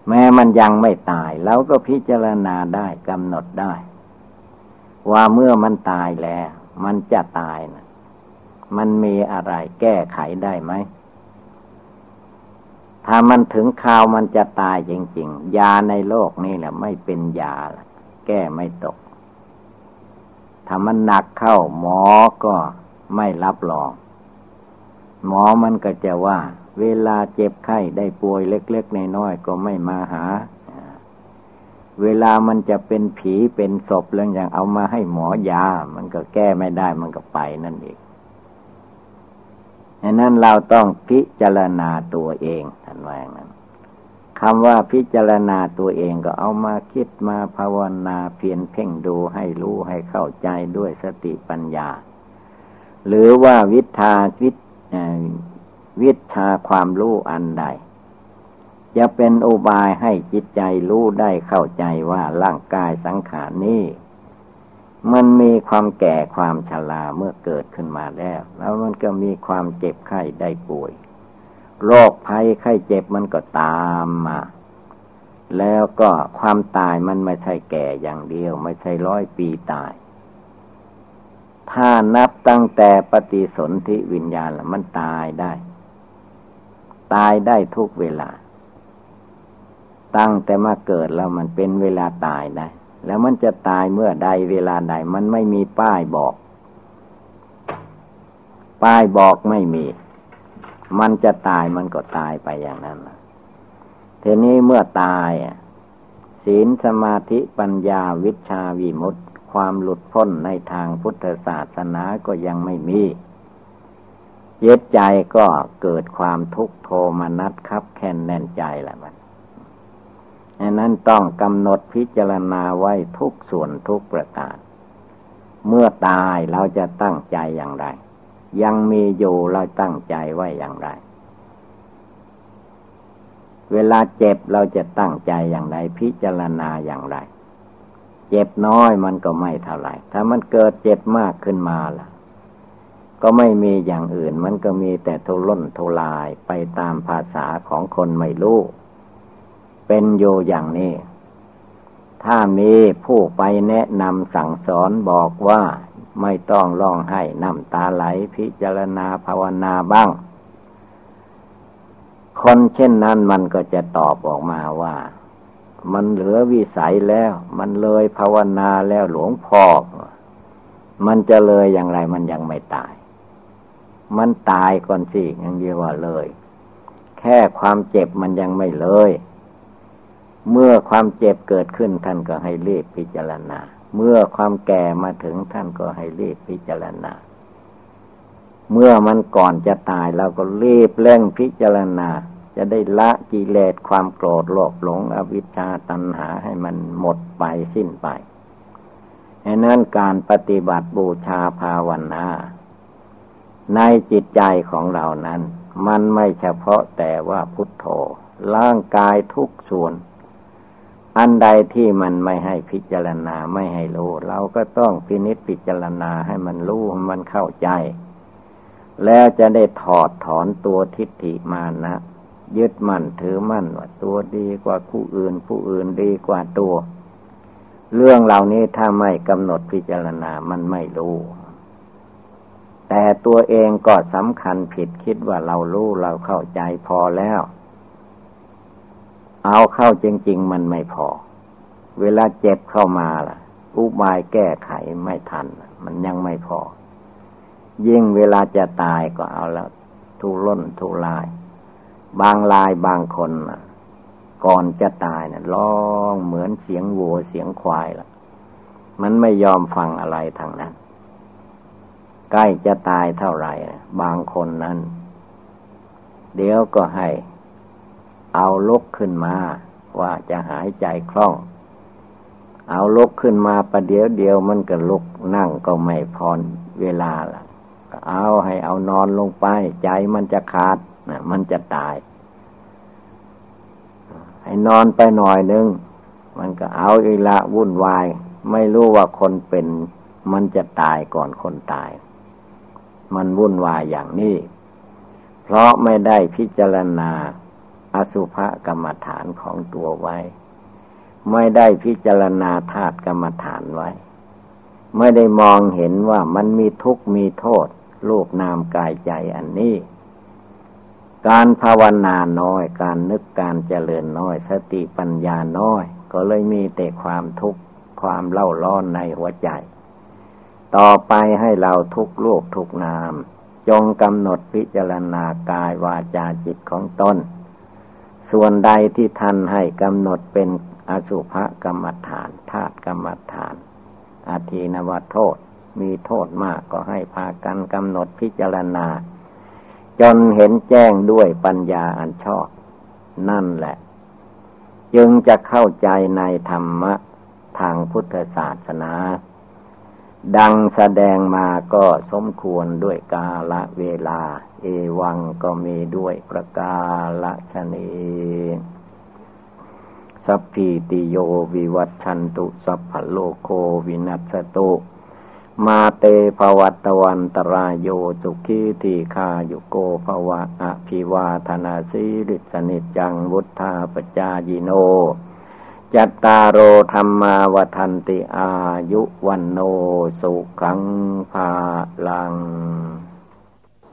Speaker 1: แม้มันยังไม่ตายเราก็พิจารณาได้กำหนดได้ ว่าเมื่อมันตายแล้ว มันจะตายนะมันมีอะไรแก้ไขได้ไหม ถ้ามันถึงข่าวมันจะตายจริง ๆ ยาในโลกนี่แหละไม่เป็นยาละแก้ไม่ตก ถ้ามันหนักเข้าหมอก็ไม่รับรอง หมอมันก็จะว่า เวลาเจ็บไข้ได้ป่วยเล็กๆน้อยๆก็ไม่มาหา เวลามันจะเป็นผีเป็นศพเรื่องอย่างเอามาให้หมอยา มันก็แก้ไม่ได้มันก็ไปนั่นเอง ดังนั้นเราต้องพิจารณาตัวเองท่านว่าอย่างนั้นคำว่าพิจารณาตัวเองก็เอามาคิดมาภาวนาเพียนเพ่งดูให้รู้ให้เข้าใจด้วยสติปัญญา หรือว่าวิทาวิวิชาความรู้อันใด จะเป็นอุบายให้จิตใจรู้ได้เข้าใจว่าร่างกายสังขารนี้ มันมีความแก่ความชราเมื่อเกิดขึ้นมาแล้ว แล้วมันก็มีความเจ็บไข้ได้ป่วย โรคภัยไข้เจ็บมันก็ตามมา แล้วก็ความตายมันไม่ใช่แก่อย่างเดียว ไม่ใช่ร้อยปีตาย ถ้านับตั้งแต่ปฏิสนธิวิญญาณล้วมันตายได้ ตายได้ทุกเวลา ตั้งแต่มาเกิดแล้วมันเป็นเวลาตายได้ แล้วมันจะตายเมื่อใดเวลาใดมันไม่มีป้ายบอก ป้ายบอกไม่มี มันจะตายมันก็ตายไปอย่างนั้นทีนี้เมื่อตายศีลสมาธิปัญญาวิชาวิมุตติความหลุดพ้นในทางพุทธศาสนาก็ยังไม่มีเย็ดใจก็เกิดความทุกข์โทมนัสครับแค้นแน่นใจแหละมัน อันนั้นต้องกำหนดพิจารณาไว้ทุกส่วนทุกประการ เมื่อตายเราจะตั้งใจอย่างไร ยังมีอยู่เราตั้งใจไว้อย่างไร เวลาเจ็บเราจะตั้งใจอย่างไร พิจารณาอย่างไร เจ็บน้อยมันก็ไม่เท่าไหร่ ถ้ามันเกิดเจ็บมากขึ้นมาล่ะ ก็ไม่มีอย่างอื่น มันก็มีแต่ทุล่นทุลายไปตามภาษาของคนไม่รู้ เป็นอยู่อย่างนี้ ถ้ามีผู้ไปแนะนำสั่งสอนบอกว่าไม่ต้องร้องไห้น้ำตาไหลพิจารณาภาวนาบ้าง คนเช่นนั้นมันก็จะตอบออกมาว่า มันเหลือวิสัยแล้ว มันเลยภาวนาแล้วหลวงพ่อมันจะเลยอย่างไรมันยังไม่ตาย มันตายก่อนสิอย่างเดียวว่าเลย แค่ความเจ็บมันยังไม่เลย เมื่อความเจ็บเกิดขึ้นท่านก็ให้รีบพิจารณา เมื่อความแก่มาถึงท่านก็ให้รีบพิจารณา เมื่อมันก่อนจะตายเราก็รีบเร่งพิจารณา จะได้ละกิเลสความโกรธโลภหลงอวิชชาตัณหาให้มันหมดไปสิ้นไปดังนั้นการปฏิบัติบูชาภาวนาในจิตใจของเรานั้น มันไม่เฉพาะแต่ว่าพุทโธร่างกายทุกส่วน อันใดที่มันไม่ให้พิจารณาไม่ให้รู้ เราก็ต้องพินิจพิจารณาให้มันรู้มันเข้าใจ แล้วจะได้ถอดถอนตัวทิฏฐิมานะยึดมั่นถือมั่นว่าตัวดีกว่าผู้อื่น ผู้อื่นดีกว่าตัว เรื่องเหล่านี้ถ้าไม่กำหนดพิจารณามันไม่รู้ แต่ตัวเองก็สำคัญผิดคิดว่าเรารู้เราเข้าใจพอแล้ว เอาเข้าจริง ๆ มันไม่พอ เวลาเจ็บเข้ามาล่ะ อุบายแก้ไขไม่ทัน มันยังไม่พอ ยิ่งเวลาจะตายก็เอาแล้ว ทุร่นทุลาย บางลายบางคนก่อนจะตายนะร้องเหมือนเสียงวัวเสียงควายล่ะ มันไม่ยอมฟังอะไรทางนั้น ใกล้จะตายเท่าไหร่ บางคนนั้น เดี๋ยวก็ให้ เอาลุกขึ้นมา ว่าจะหายใจคล่อง เอาลุกขึ้นมาประเดี๋ยวเดียวมันก็ลุกนั่งก็ไม่พรเวลาละก็เอาให้เอานอนลงไป ใจมันจะขาดนะมันจะตาย ให้นอนไปหน่อยนึง มันก็เอาอีละวุ่นวาย ไม่รู้ว่าคนเป็น มันจะตายก่อนคนตาย มันวุ่นวายอย่างนี้ เพราะไม่ได้พิจารณา อสุภกรรมฐานของตัวไว้ ไม่ได้พิจารณาธาตุกรรมฐานไว้ ไม่ได้มองเห็นว่ามันมีทุกข์มีโทษลูกนามกายใจอันนี้ การภาวนาน้อย การนึกการเจริญน้อย สติปัญญาน้อย ก็เลยมีแต่ความทุกข์ความเล่าร้อนในหัวใจ ต่อไปให้เราทุกลูกทุกนาม จงกำหนดพิจารณากายวาจาจิตของตน ส่วนใดที่ท่านให้กำหนดเป็นอสุภกรรมฐานธาตุกรรมฐานอาทีนวโทษมีโทษมากก็ให้พากันกำหนดพิจารณา จนเห็นแจ้งด้วยปัญญาอันชอบ นั่นแหละ จึงจะเข้าใจในธรรมะทางพุทธศาสนา ดังแสดงมาก็สมควรด้วยกาละเวลา เอวังก็มีด้วยประกาละชนีสัพพิติโยวิวัตชันตุ สัพพโลโควินัสตุ มาเตภวัตวันตรายโยสุขีทีคาโยโกภวะอภิวาธนาสีริสนิจังวุธาปจายิโน จัตตารโอธรรมาวทันติอายุวันโนสุขังภาลัง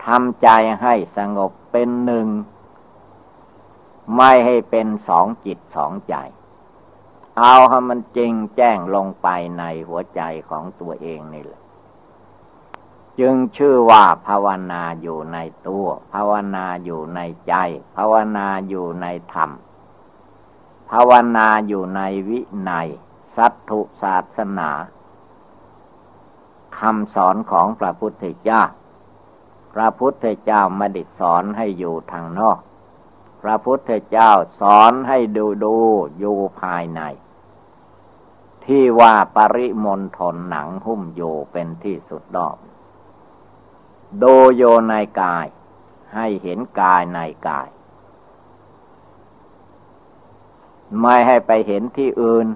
Speaker 1: ทำใจให้สงบเป็นหนึ่ง ไม่ให้เป็นสองจิตสองใจ เอาให้มันจริงแจ้งลงไปในหัวใจของตัวเองนี่แหละจึงชื่อว่าภาวนาอยู่ในตัว ภาวนาอยู่ในใจ ภาวนาอยู่ในธรรม ภาวนาอยู่ในวิในสัตถุศาสนาคำสอนของพระพุทธเจ้า พระพุทธเจ้าไม่ได้สอนให้อยู่ทางนอก พระพุทธเจ้าสอนให้ดูดูอยู่ภายใน ที่ว่าปริมณฑลหนังหุ้มอยู่เป็นที่สุดดอกดูโยในกายให้เห็นกายในกาย ไม่ให้ไปเห็นที่อื่น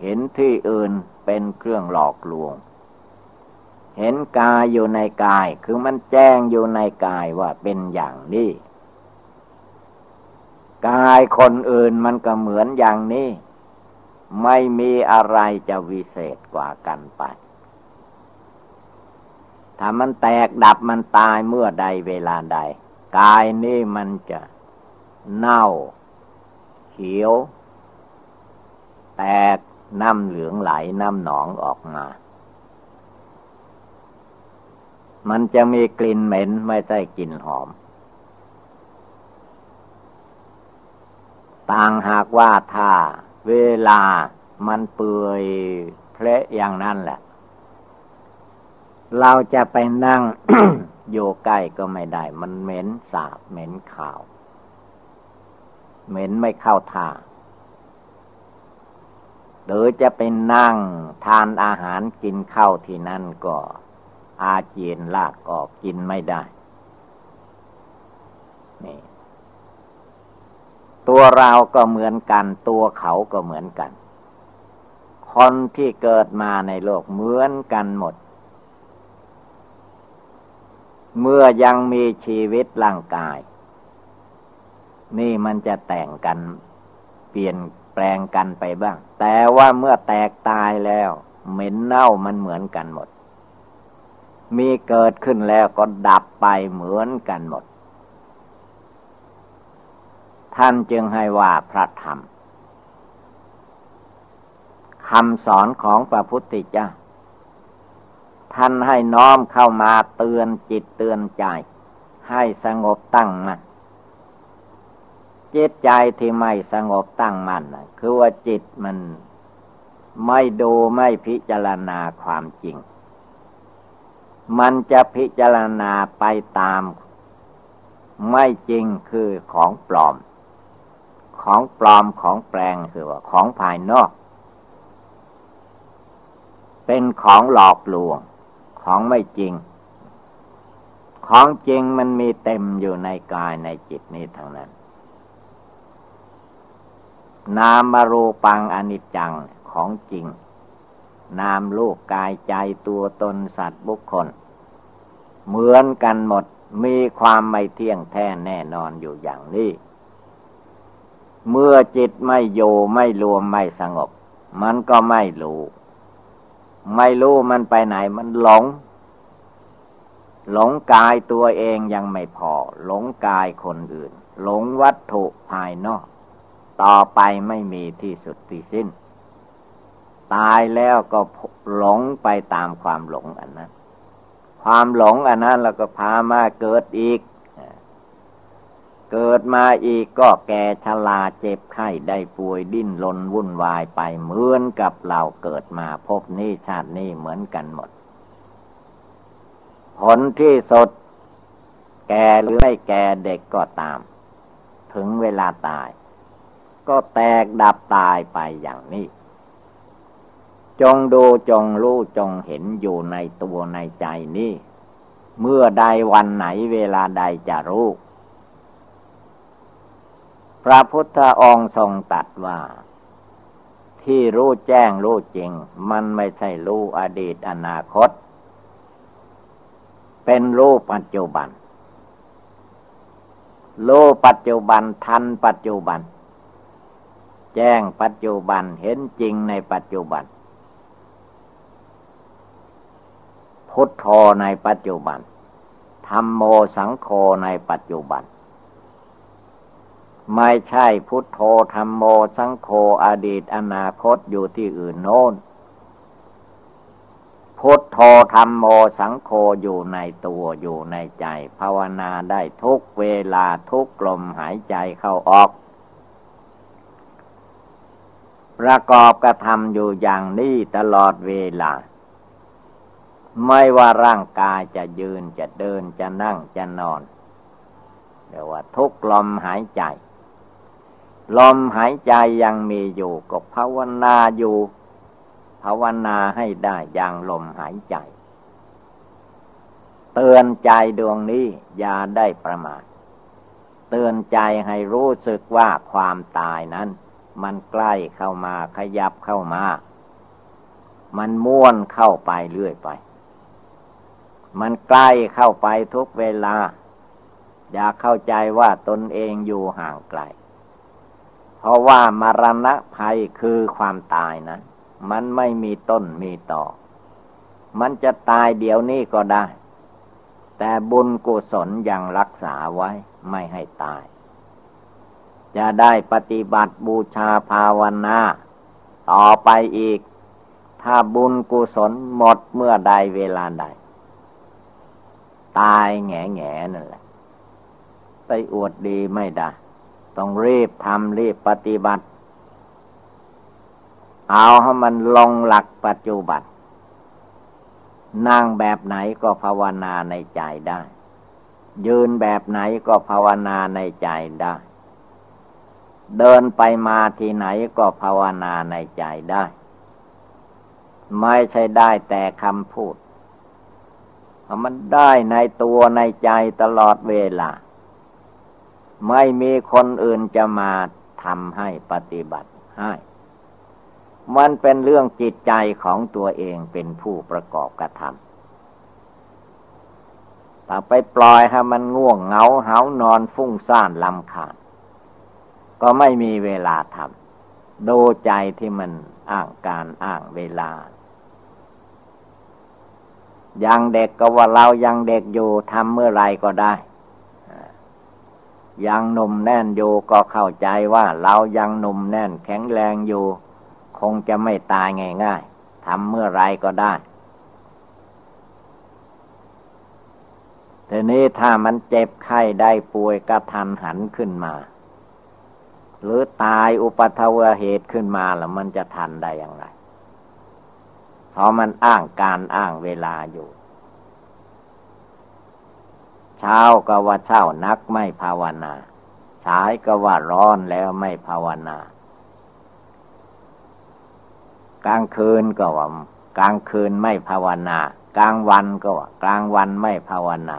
Speaker 1: เห็นที่อื่นเป็นเครื่องหลอกลวง เห็นกายอยู่ในกาย คือมันแจ้งอยู่ในกายว่าเป็นอย่างนี้กายคนอื่นมันก็เหมือนอย่างนี้ ไม่มีอะไรจะวิเศษกว่ากันไป ถ้ามันแตกดับมันตายเมื่อใดเวลาใด กายนี่มันจะเน่า เขียว แตกน้ำเหลืองไหลน้ำหนองออกมา มันจะมีกลิ่นเหม็นไม่ใช่กลิ่นหอม ต่างหากว่าถ้าเวลามันเปื่อยเพละอย่างนั้นแหละ เราจะไปนั่งอยู่ใกล้ก็ไม่ได้ มันเหม็นสาบเหม็นขาว เหม็นไม่เข้าท่าหรือจะไปนั่งทานอาหารกินข้าวที่นั่นก็ อาเจียนลากออกกินไม่ได้ นี่ ตัวเราก็เหมือนกัน ตัวเขาก็เหมือนกัน คนที่เกิดมาในโลกเหมือนกันหมด เมื่อยังมีชีวิตร่างกาย นี่มันจะแต่งกัน เปลี่ยนแปลงกันไปบ้าง แต่ว่าเมื่อแตกตายแล้ว เหม็นเน่ามันเหมือนกันหมด มีเกิดขึ้นแล้วก็ดับไปเหมือนกันหมด ท่านจึงให้ว่าพระธรรมคำสอนของพระพุทธเจ้า ท่านให้น้อมเข้ามาเตือนจิตเตือนใจ ให้สงบตั้งมัน่นจิตใจที่ไม่สงบตั้งมั่นคือว่าจิตมันไม่ดูไม่พิจารณาความจริง มันจะพิจารณาไปตาม ไม่จริงคือของปลอม ของปลอมของแปลงคือว่าของภายนอก เป็นของหลอกลวง ของไม่จริง ของจริงมันมีเต็มอยู่ในกายในจิตนี้ทั้งนั้น นามมารูปังอนิจจังของจริงนามลูกกายใจตัวตนสัตว์บุคคล เหมือนกันหมดมีความไม่เที่ยงแท้แน่นอนอยู่อย่างนี้ เมื่อจิตไม่โยไม่รวมไม่สงบ มันก็ไม่รู้ไม่รู้มันไปไหนมันหลง หลงกายตัวเองยังไม่พอ หลงกายคนอื่น หลงวัตถุภายนอก ต่อไปไม่มีที่สุดที่สิ้น ตายแล้วก็หลงไปตามความหลงอันนั้น ความหลงอันนั้นเราก็พามาเกิดอีก เกิดมาอีกก็แก่ชราเจ็บไข้ได้ป่วยดิ้นรนวุ่นวายไปเหมือนกับเราเกิดมาพบนี้ชาตินี้เหมือนกันหมด ผลที่สด แก่หรือไม่แก่เด็กก็ตาม ถึงเวลาตาย ก็แตกดับตายไปอย่างนี้ จงดูจงรู้จงเห็นอยู่ในตัวในใจนี้เมื่อใดวันไหนเวลาใดจะรู้ พระพุทธองค์ทรงตัดว่า ที่รู้แจ้งรู้จริง มันไม่ใช่รู้อดีตอนาคต เป็นรู้ปัจจุบันรู้ปัจจุบันทันปัจจุบัน แจ้งปัจจุบันเห็นจริงในปัจจุบัน พุทโธในปัจจุบันธรรมโมสังโฆในปัจจุบัน ไม่ใช่พุทโธธรรมโมสังโฆอดีตอนาคตอยู่ที่อื่นโน้น พุทโธธรรมโมสังโฆอยู่ในตัวอยู่ในใจ ภาวนาได้ทุกเวลาทุกลมหายใจเข้าออก ประกอบกระทำอยู่อย่างนี้ตลอดเวลา ไม่ว่าร่างกายจะยืนจะเดินจะนั่งจะนอนเรียกว่าทุกลมหายใจ ลมหายใจยังมีอยู่ก็ภาวนาอยู่ ภาวนาให้ได้อย่างลมหายใจ เตือนใจดวงนี้อย่าได้ประมาทเตือนใจให้รู้สึกว่าความตายนั้น มันใกล้เข้ามาขยับเข้ามา มันม้วนเข้าไปเรื่อยไป มันใกล้เข้าไปทุกเวลา อย่าเข้าใจว่าตนเองอยู่ห่างไกล เพราะว่ามรณะภัยคือความตายนะมันไม่มีต้นมีต่อ มันจะตายเดี๋ยวนี้ก็ได้ แต่บุญกุศลยังรักษาไว้ไม่ให้ตาย จะได้ปฏิบัติบูชาภาวนา ต่อไปอีก ถ้าบุญกุศลหมดเมื่อใดเวลาใด ตายแง่แง่นั่นแหละ ไปอวดดีไม่ได้ ต้องรีบทำรีบปฏิบัติ เอาให้มันลงหลักปัจจุบันนั่งแบบไหนก็ภาวนาในใจได้ ยืนแบบไหนก็ภาวนาในใจได้ เดินไปมาที่ไหนก็ภาวนาในใจได้ ไม่ใช่ได้แต่คำพูด มันได้ในตัวในใจตลอดเวลา ไม่มีคนอื่นจะมาทำให้ปฏิบัติให้ มันเป็นเรื่องจิตใจของตัวเองเป็นผู้ประกอบกระทำถ้าไปปล่อยให้มันง่วงเหงาเหานอนฟุ้งซ่านลำคาญก็ไม่มีเวลาทำดูใจที่มันอ้างการอ้างเวลา ยังเด็กก็ว่าเรายังเด็กอยู่ทำเมื่อไรก็ได้ ยังหนุ่มแน่นอยู่ก็เข้าใจว่าเรายังหนุ่มแน่นแข็งแรงอยู่ คงจะไม่ตายง่ายๆทำเมื่อไรก็ได้ทีนี้ถ้ามันเจ็บไข้ได้ป่วยกระทันหันขึ้นมา หรือตายอุปัทวเหตุขึ้นมาแล้วมันจะทันได้อย่างไร ราะมันอ้างการอ้างเวลาอยู่ เช้าก็ว่าเช้านักไม่ภาวนาสายก็ว่าร้อนแล้วไม่ภาวนากลางคืนก็ว่ากลางคืนไม่ภาวนากลางวันก็ว่ากลางวันไม่ภาวนา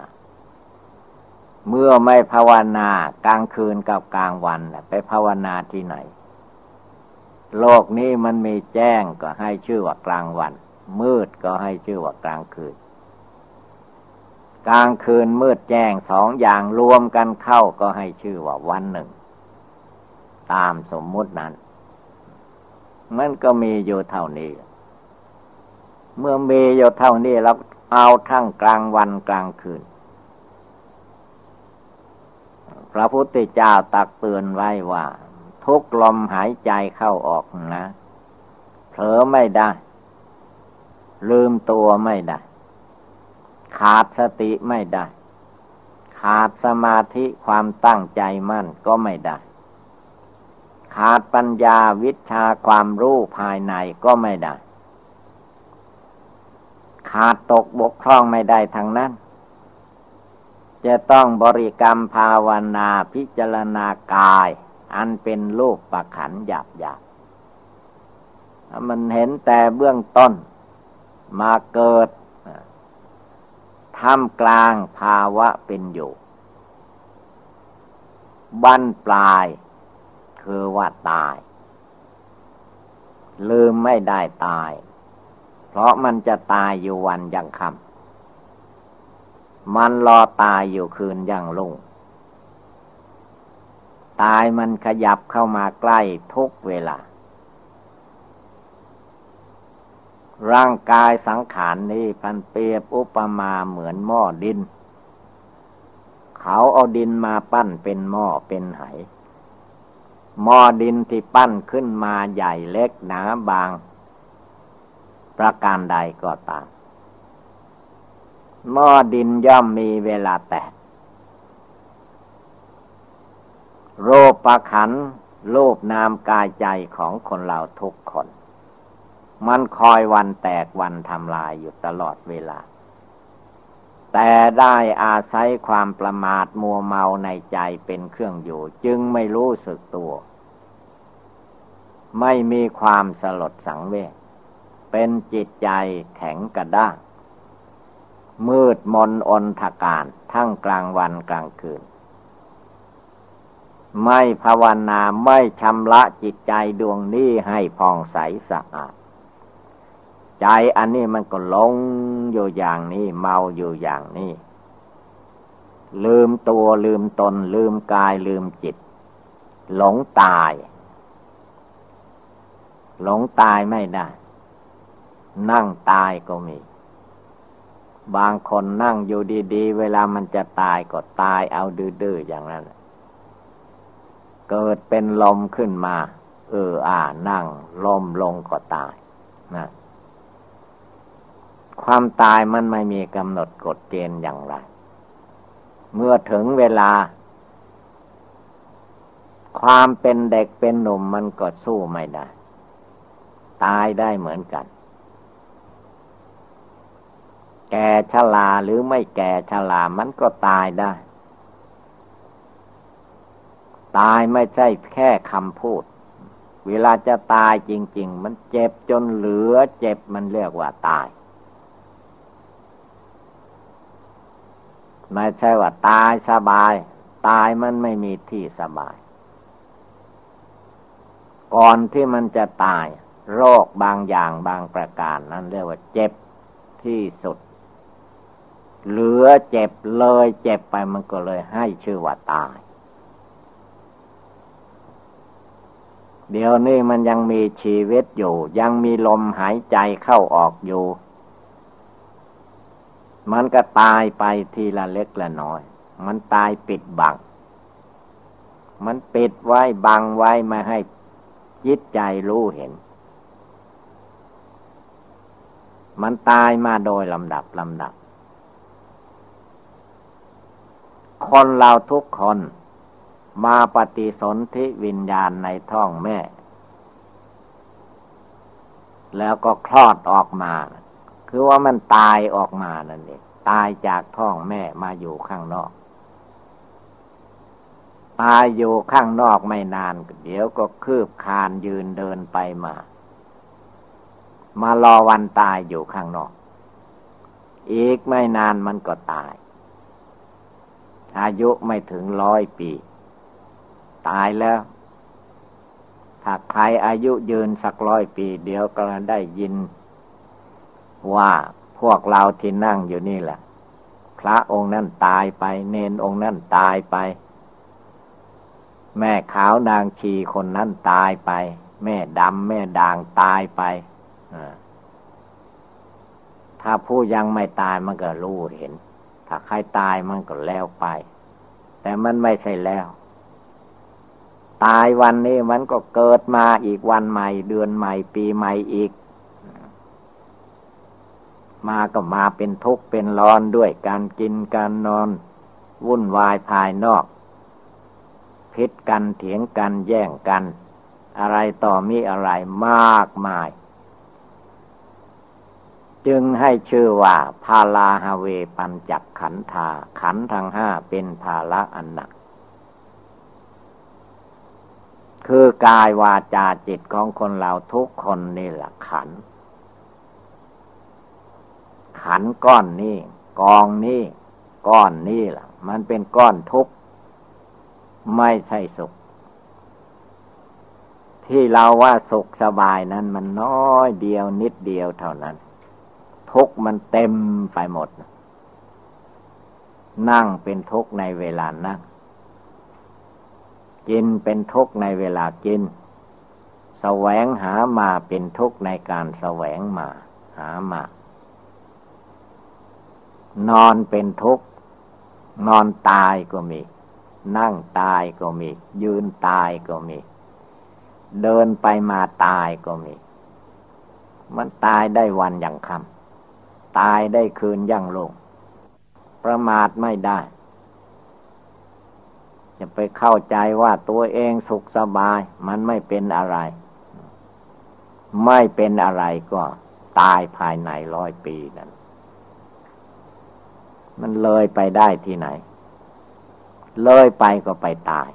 Speaker 1: เมื่อไม่ภาวนากลางคืนกับกลางวันไปภาวนาที่ไหน โลกนี้มันมีแจ้งก็ให้ชื่อว่ากลางวัน มืดก็ให้ชื่อว่ากลางคืน กลางคืนมืดแจ้งสองอย่างรวมกันเข้าก็ให้ชื่อว่าวันหนึ่ง ตามสมมุตินั้น มันก็มีอยู่เท่านี้ เมื่อมีอยู่เท่านี้เราเอาทั้งกลางวันกลางคืน พระพุทธเจ้าตักเตือนไว้ว่า ทุกลมหายใจเข้าออกนะเผลอไม่ได้ ลืมตัวไม่ได้ ขาดสติไม่ได้ ขาดสมาธิความตั้งใจมั่นก็ไม่ได้ ขาดปัญญาวิชาความรู้ภายในก็ไม่ได้ ขาดตกบกพร่องไม่ได้ทั้งนั้น จะต้องบริกรรมภาวนาพิจารณากาย อันเป็นรูปประขันหยาบหยาบมันเห็นแต่เบื้องต้น มาเกิดท่ามกลางภาวะเป็นอยู่บั้นปลายคือว่าตาย ลืมไม่ได้ตาย เพราะมันจะตายอยู่วันยังคำมันรอตายอยู่คืนยังลุ่งตายมันขยับเข้ามาใกล้ทุกเวลา ร่างกายสังขารนนี้พันเปรียบอุปมาเหมือนหม้อดิน เขาเอาดินมาปั้นเป็นหม้อเป็นไหหม้อดินที่ปั้นขึ้นมาใหญ่เล็กหนาบาง ประการใดก็ตามหม้อดินย่อมมีเวลาแตก โรปประขันโลภนามกายใจของคนเราทุกคน มันคอยวันแตกวันทำลายอยู่ตลอดเวลา แต่ได้อาศัยความประมาทมัวเมาในใจเป็นเครื่องอยู่ จึงไม่รู้สึกตัว ไม่มีความสลดสังเวชเป็นจิตใจแข็งกระด้าง มืดมนอนทการทั้งกลางวันกลางคืน ไม่ภาวนาไม่ชำระจิตใจดวงนี้ให้ผ่องใสสะอาด ใจอันนี้มันก็หลงอยู่อย่างนี้ เมาอยู่อย่างนี้ ลืมตัวลืมตน ลืมกายลืมจิต หลงตาย หลงตายไม่ได้ นั่งตายก็มี บางคนนั่งอยู่ดีๆ เวลามันจะตายก็ตายเอาดื้อๆอย่างนั้นเกิดเป็นลมขึ้นมา เอออ่านั่งลมลงก็ตายนะ ความตายมันไม่มีกำหนดกฎเกณฑ์อย่างไร เมื่อถึงเวลา ความเป็นเด็กเป็นหนุ่มมันก็สู้ไม่ได้ ตายได้เหมือนกัน แก่ชราหรือไม่แก่ชรามันก็ตายได้ ตายไม่ใช่แค่คำพูดเวลาจะตายจริง ๆ มันเจ็บจนเหลือเจ็บมันเรียกว่าตาย ไม่ใช่ว่าตายสบาย ตายมันไม่มีที่สบาย ก่อนที่มันจะตาย โรคบางอย่างบางประการนั้นเรียกว่าเจ็บที่สุด เหลือเจ็บเลยเจ็บไปมันก็เลยให้ชื่อว่าตาย เดี๋ยวนี้มันยังมีชีวิตอยู่ ยังมีลมหายใจเข้าออกอยู่ มันก็ตายไปทีละเล็กละน้อย มันตายปิดบัง มันปิดไว้บังไว้ไม่ให้จิตใจรู้เห็น มันตายมาโดยลำดับลำดับ คนเราทุกคนมาปฏิสนธิวิญญาณในท้องแม่ แล้วก็คลอดออกมา คือว่ามันตายออกมานั่นเองตายจากท้องแม่มาอยู่ข้างนอก ตายอยู่ข้างนอกไม่นาน เดี๋ยวก็คืบคานยืนเดินไปมา มารอวันตายอยู่ข้างนอก อีกไม่นานมันก็ตาย อายุไม่ถึงร้อยปี ตายแล้วถ้าใครอายุยืนสักร้อยปี เดี๋ยวก็ได้ยิน ว่าพวกเราที่นั่งอยู่นี่แหละ พระองค์นั่นตายไป เนนองค์นั่นตายไป แม่ขาวนางชีคนนั้นตายไป แม่ดำแม่ด่างตายไปถ้าผู้ยังไม่ตายมันก็รู้เห็น ถ้าใครตายมันก็แล้วไป แต่มันไม่ใช่แล้ว ตายวันนี้มันก็เกิดมาอีกวันใหม่ เดือนใหม่ ปีใหม่อีก มาก็มาเป็นทุกข์เป็นร้อนด้วยการกินการนอน วุ่นวายภายนอก พิษกันเถียงกันแย่งกัน อะไรต่อมีอะไรมากมาย จึงให้ชื่อว่าพาลาฮาเวปัญจักขันธาขันทั้งห้าเป็นภาละอันหนัก คือกายวาจาจิตของคนเราทุกคนนี่แหละขัน ขันก้อนนี้ กองนี้ก้อนนี้ล่ะ มันเป็นก้อนทุกข์ไม่ใช่สุข ที่เราว่าสุขสบายนั้น มันน้อยเดียวนิดเดียวเท่านั้น ทุกมันเต็มไปหมด นั่งเป็นทุกข์ในเวลานั่ง กินเป็นทุกข์ในเวลากิน แสวงหามาเป็นทุกข์ในการแสวงมา หามา นอนเป็นทุกข์ นอนตายก็มี นั่งตายก็มี ยืนตายก็มี เดินไปมาตายก็มี มันตายได้วันอย่างคำตายได้คืนยั่งลง ประมาทไม่ได้ จะไปเข้าใจว่าตัวเองสุขสบาย มันไม่เป็นอะไร ไม่เป็นอะไรก็ตายภายในร้อยปีนั้น มันเลยไปได้ที่ไหน เลยไปก็ไปตาย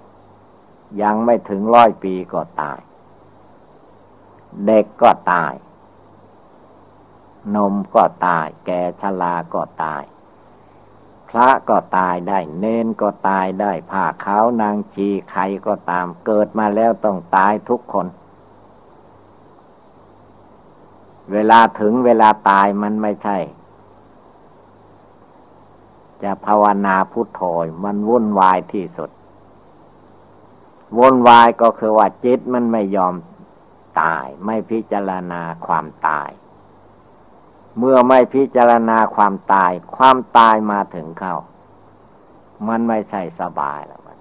Speaker 1: ยังไม่ถึงร้อยปีก็ตาย เด็กก็ตาย นมก็ตาย แก่ชราก็ตาย พระก็ตายได้ เนนก็ตายได้ผ้าขาวนางชีใครก็ตาม เกิดมาแล้วต้องตายทุกคนเวลาถึงเวลาตายมันไม่ใช่ จะภาวนาพุทโธมันวุ่นวายที่สุด วุ่นวายก็คือว่าจิตมันไม่ยอมตาย ไม่พิจารณาความตาย เมื่อไม่พิจารณาความตาย ความตายมาถึงเข้า มันไม่ใช่สบายแล้วมัน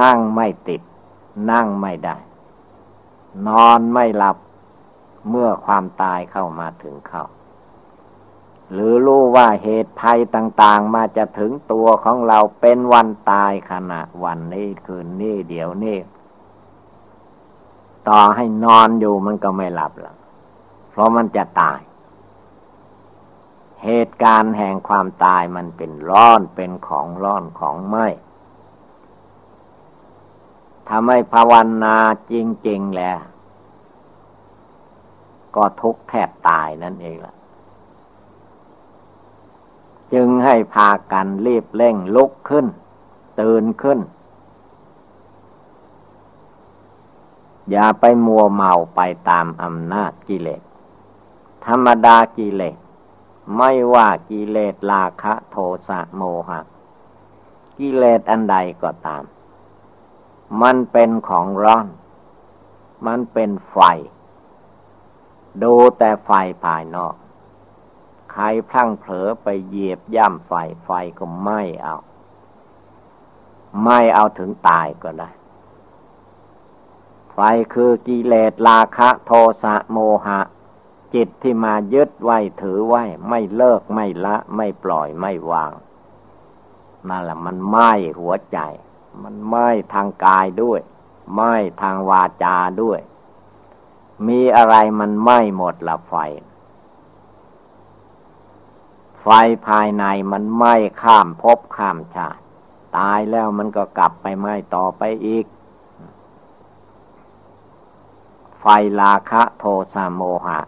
Speaker 1: นั่งไม่ติด นั่งไม่ได้ นอนไม่หลับ เมื่อความตายเข้ามาถึงเข้า หรือรู้ว่าเหตุภัยต่าง ๆ มาจะถึงตัวของเราเป็นวันตายขณะวันนี้คืนนี้เดี๋ยวนี้ ต่อให้นอนอยู่มันก็ไม่หลับหรอกเพราะมันจะตาย เหตุการณ์แห่งความตายมันเป็นร้อนเป็นของร้อนของไหมทำให้ภาวนาจริง ๆ แล้ว ก็ทุกแทบตายนั่นเองล่ะ จึงให้พากันรีบเร่งลุกขึ้น ตื่นขึ้น อย่าไปมัวเมาไปตามอำนาจกิเลส ธรรมดากิเลส ไม่ว่ากิเลสราคะโทสะโมหะ กิเลสอันใดก็ตาม มันเป็นของร้อน มันเป็นไฟ ดูแต่ไฟภายนอก ใครพลั้งเผลอไปเหยียบย่ำไฟไฟก็ไหม้เอา ไม่เอาถึงตายก็ได้ ไฟคือกิเลสราคะโทสะโมหะ จิตที่มายึดไว้ถือไว้ ไม่เลิกไม่ละ ไม่ปล่อยไม่วางนั่นแหละมันไหม้หัวใจ มันไหม้ทางกายด้วยไหม้ทางวาจาด้วย มีอะไรมันไหม้หมดละไฟ ไฟภายในมันไหม้ข้ามภพข้ามชาติตายแล้วมันก็กลับไปไหม้ต่อไปอีก ไฟราคะโทสะโมหะ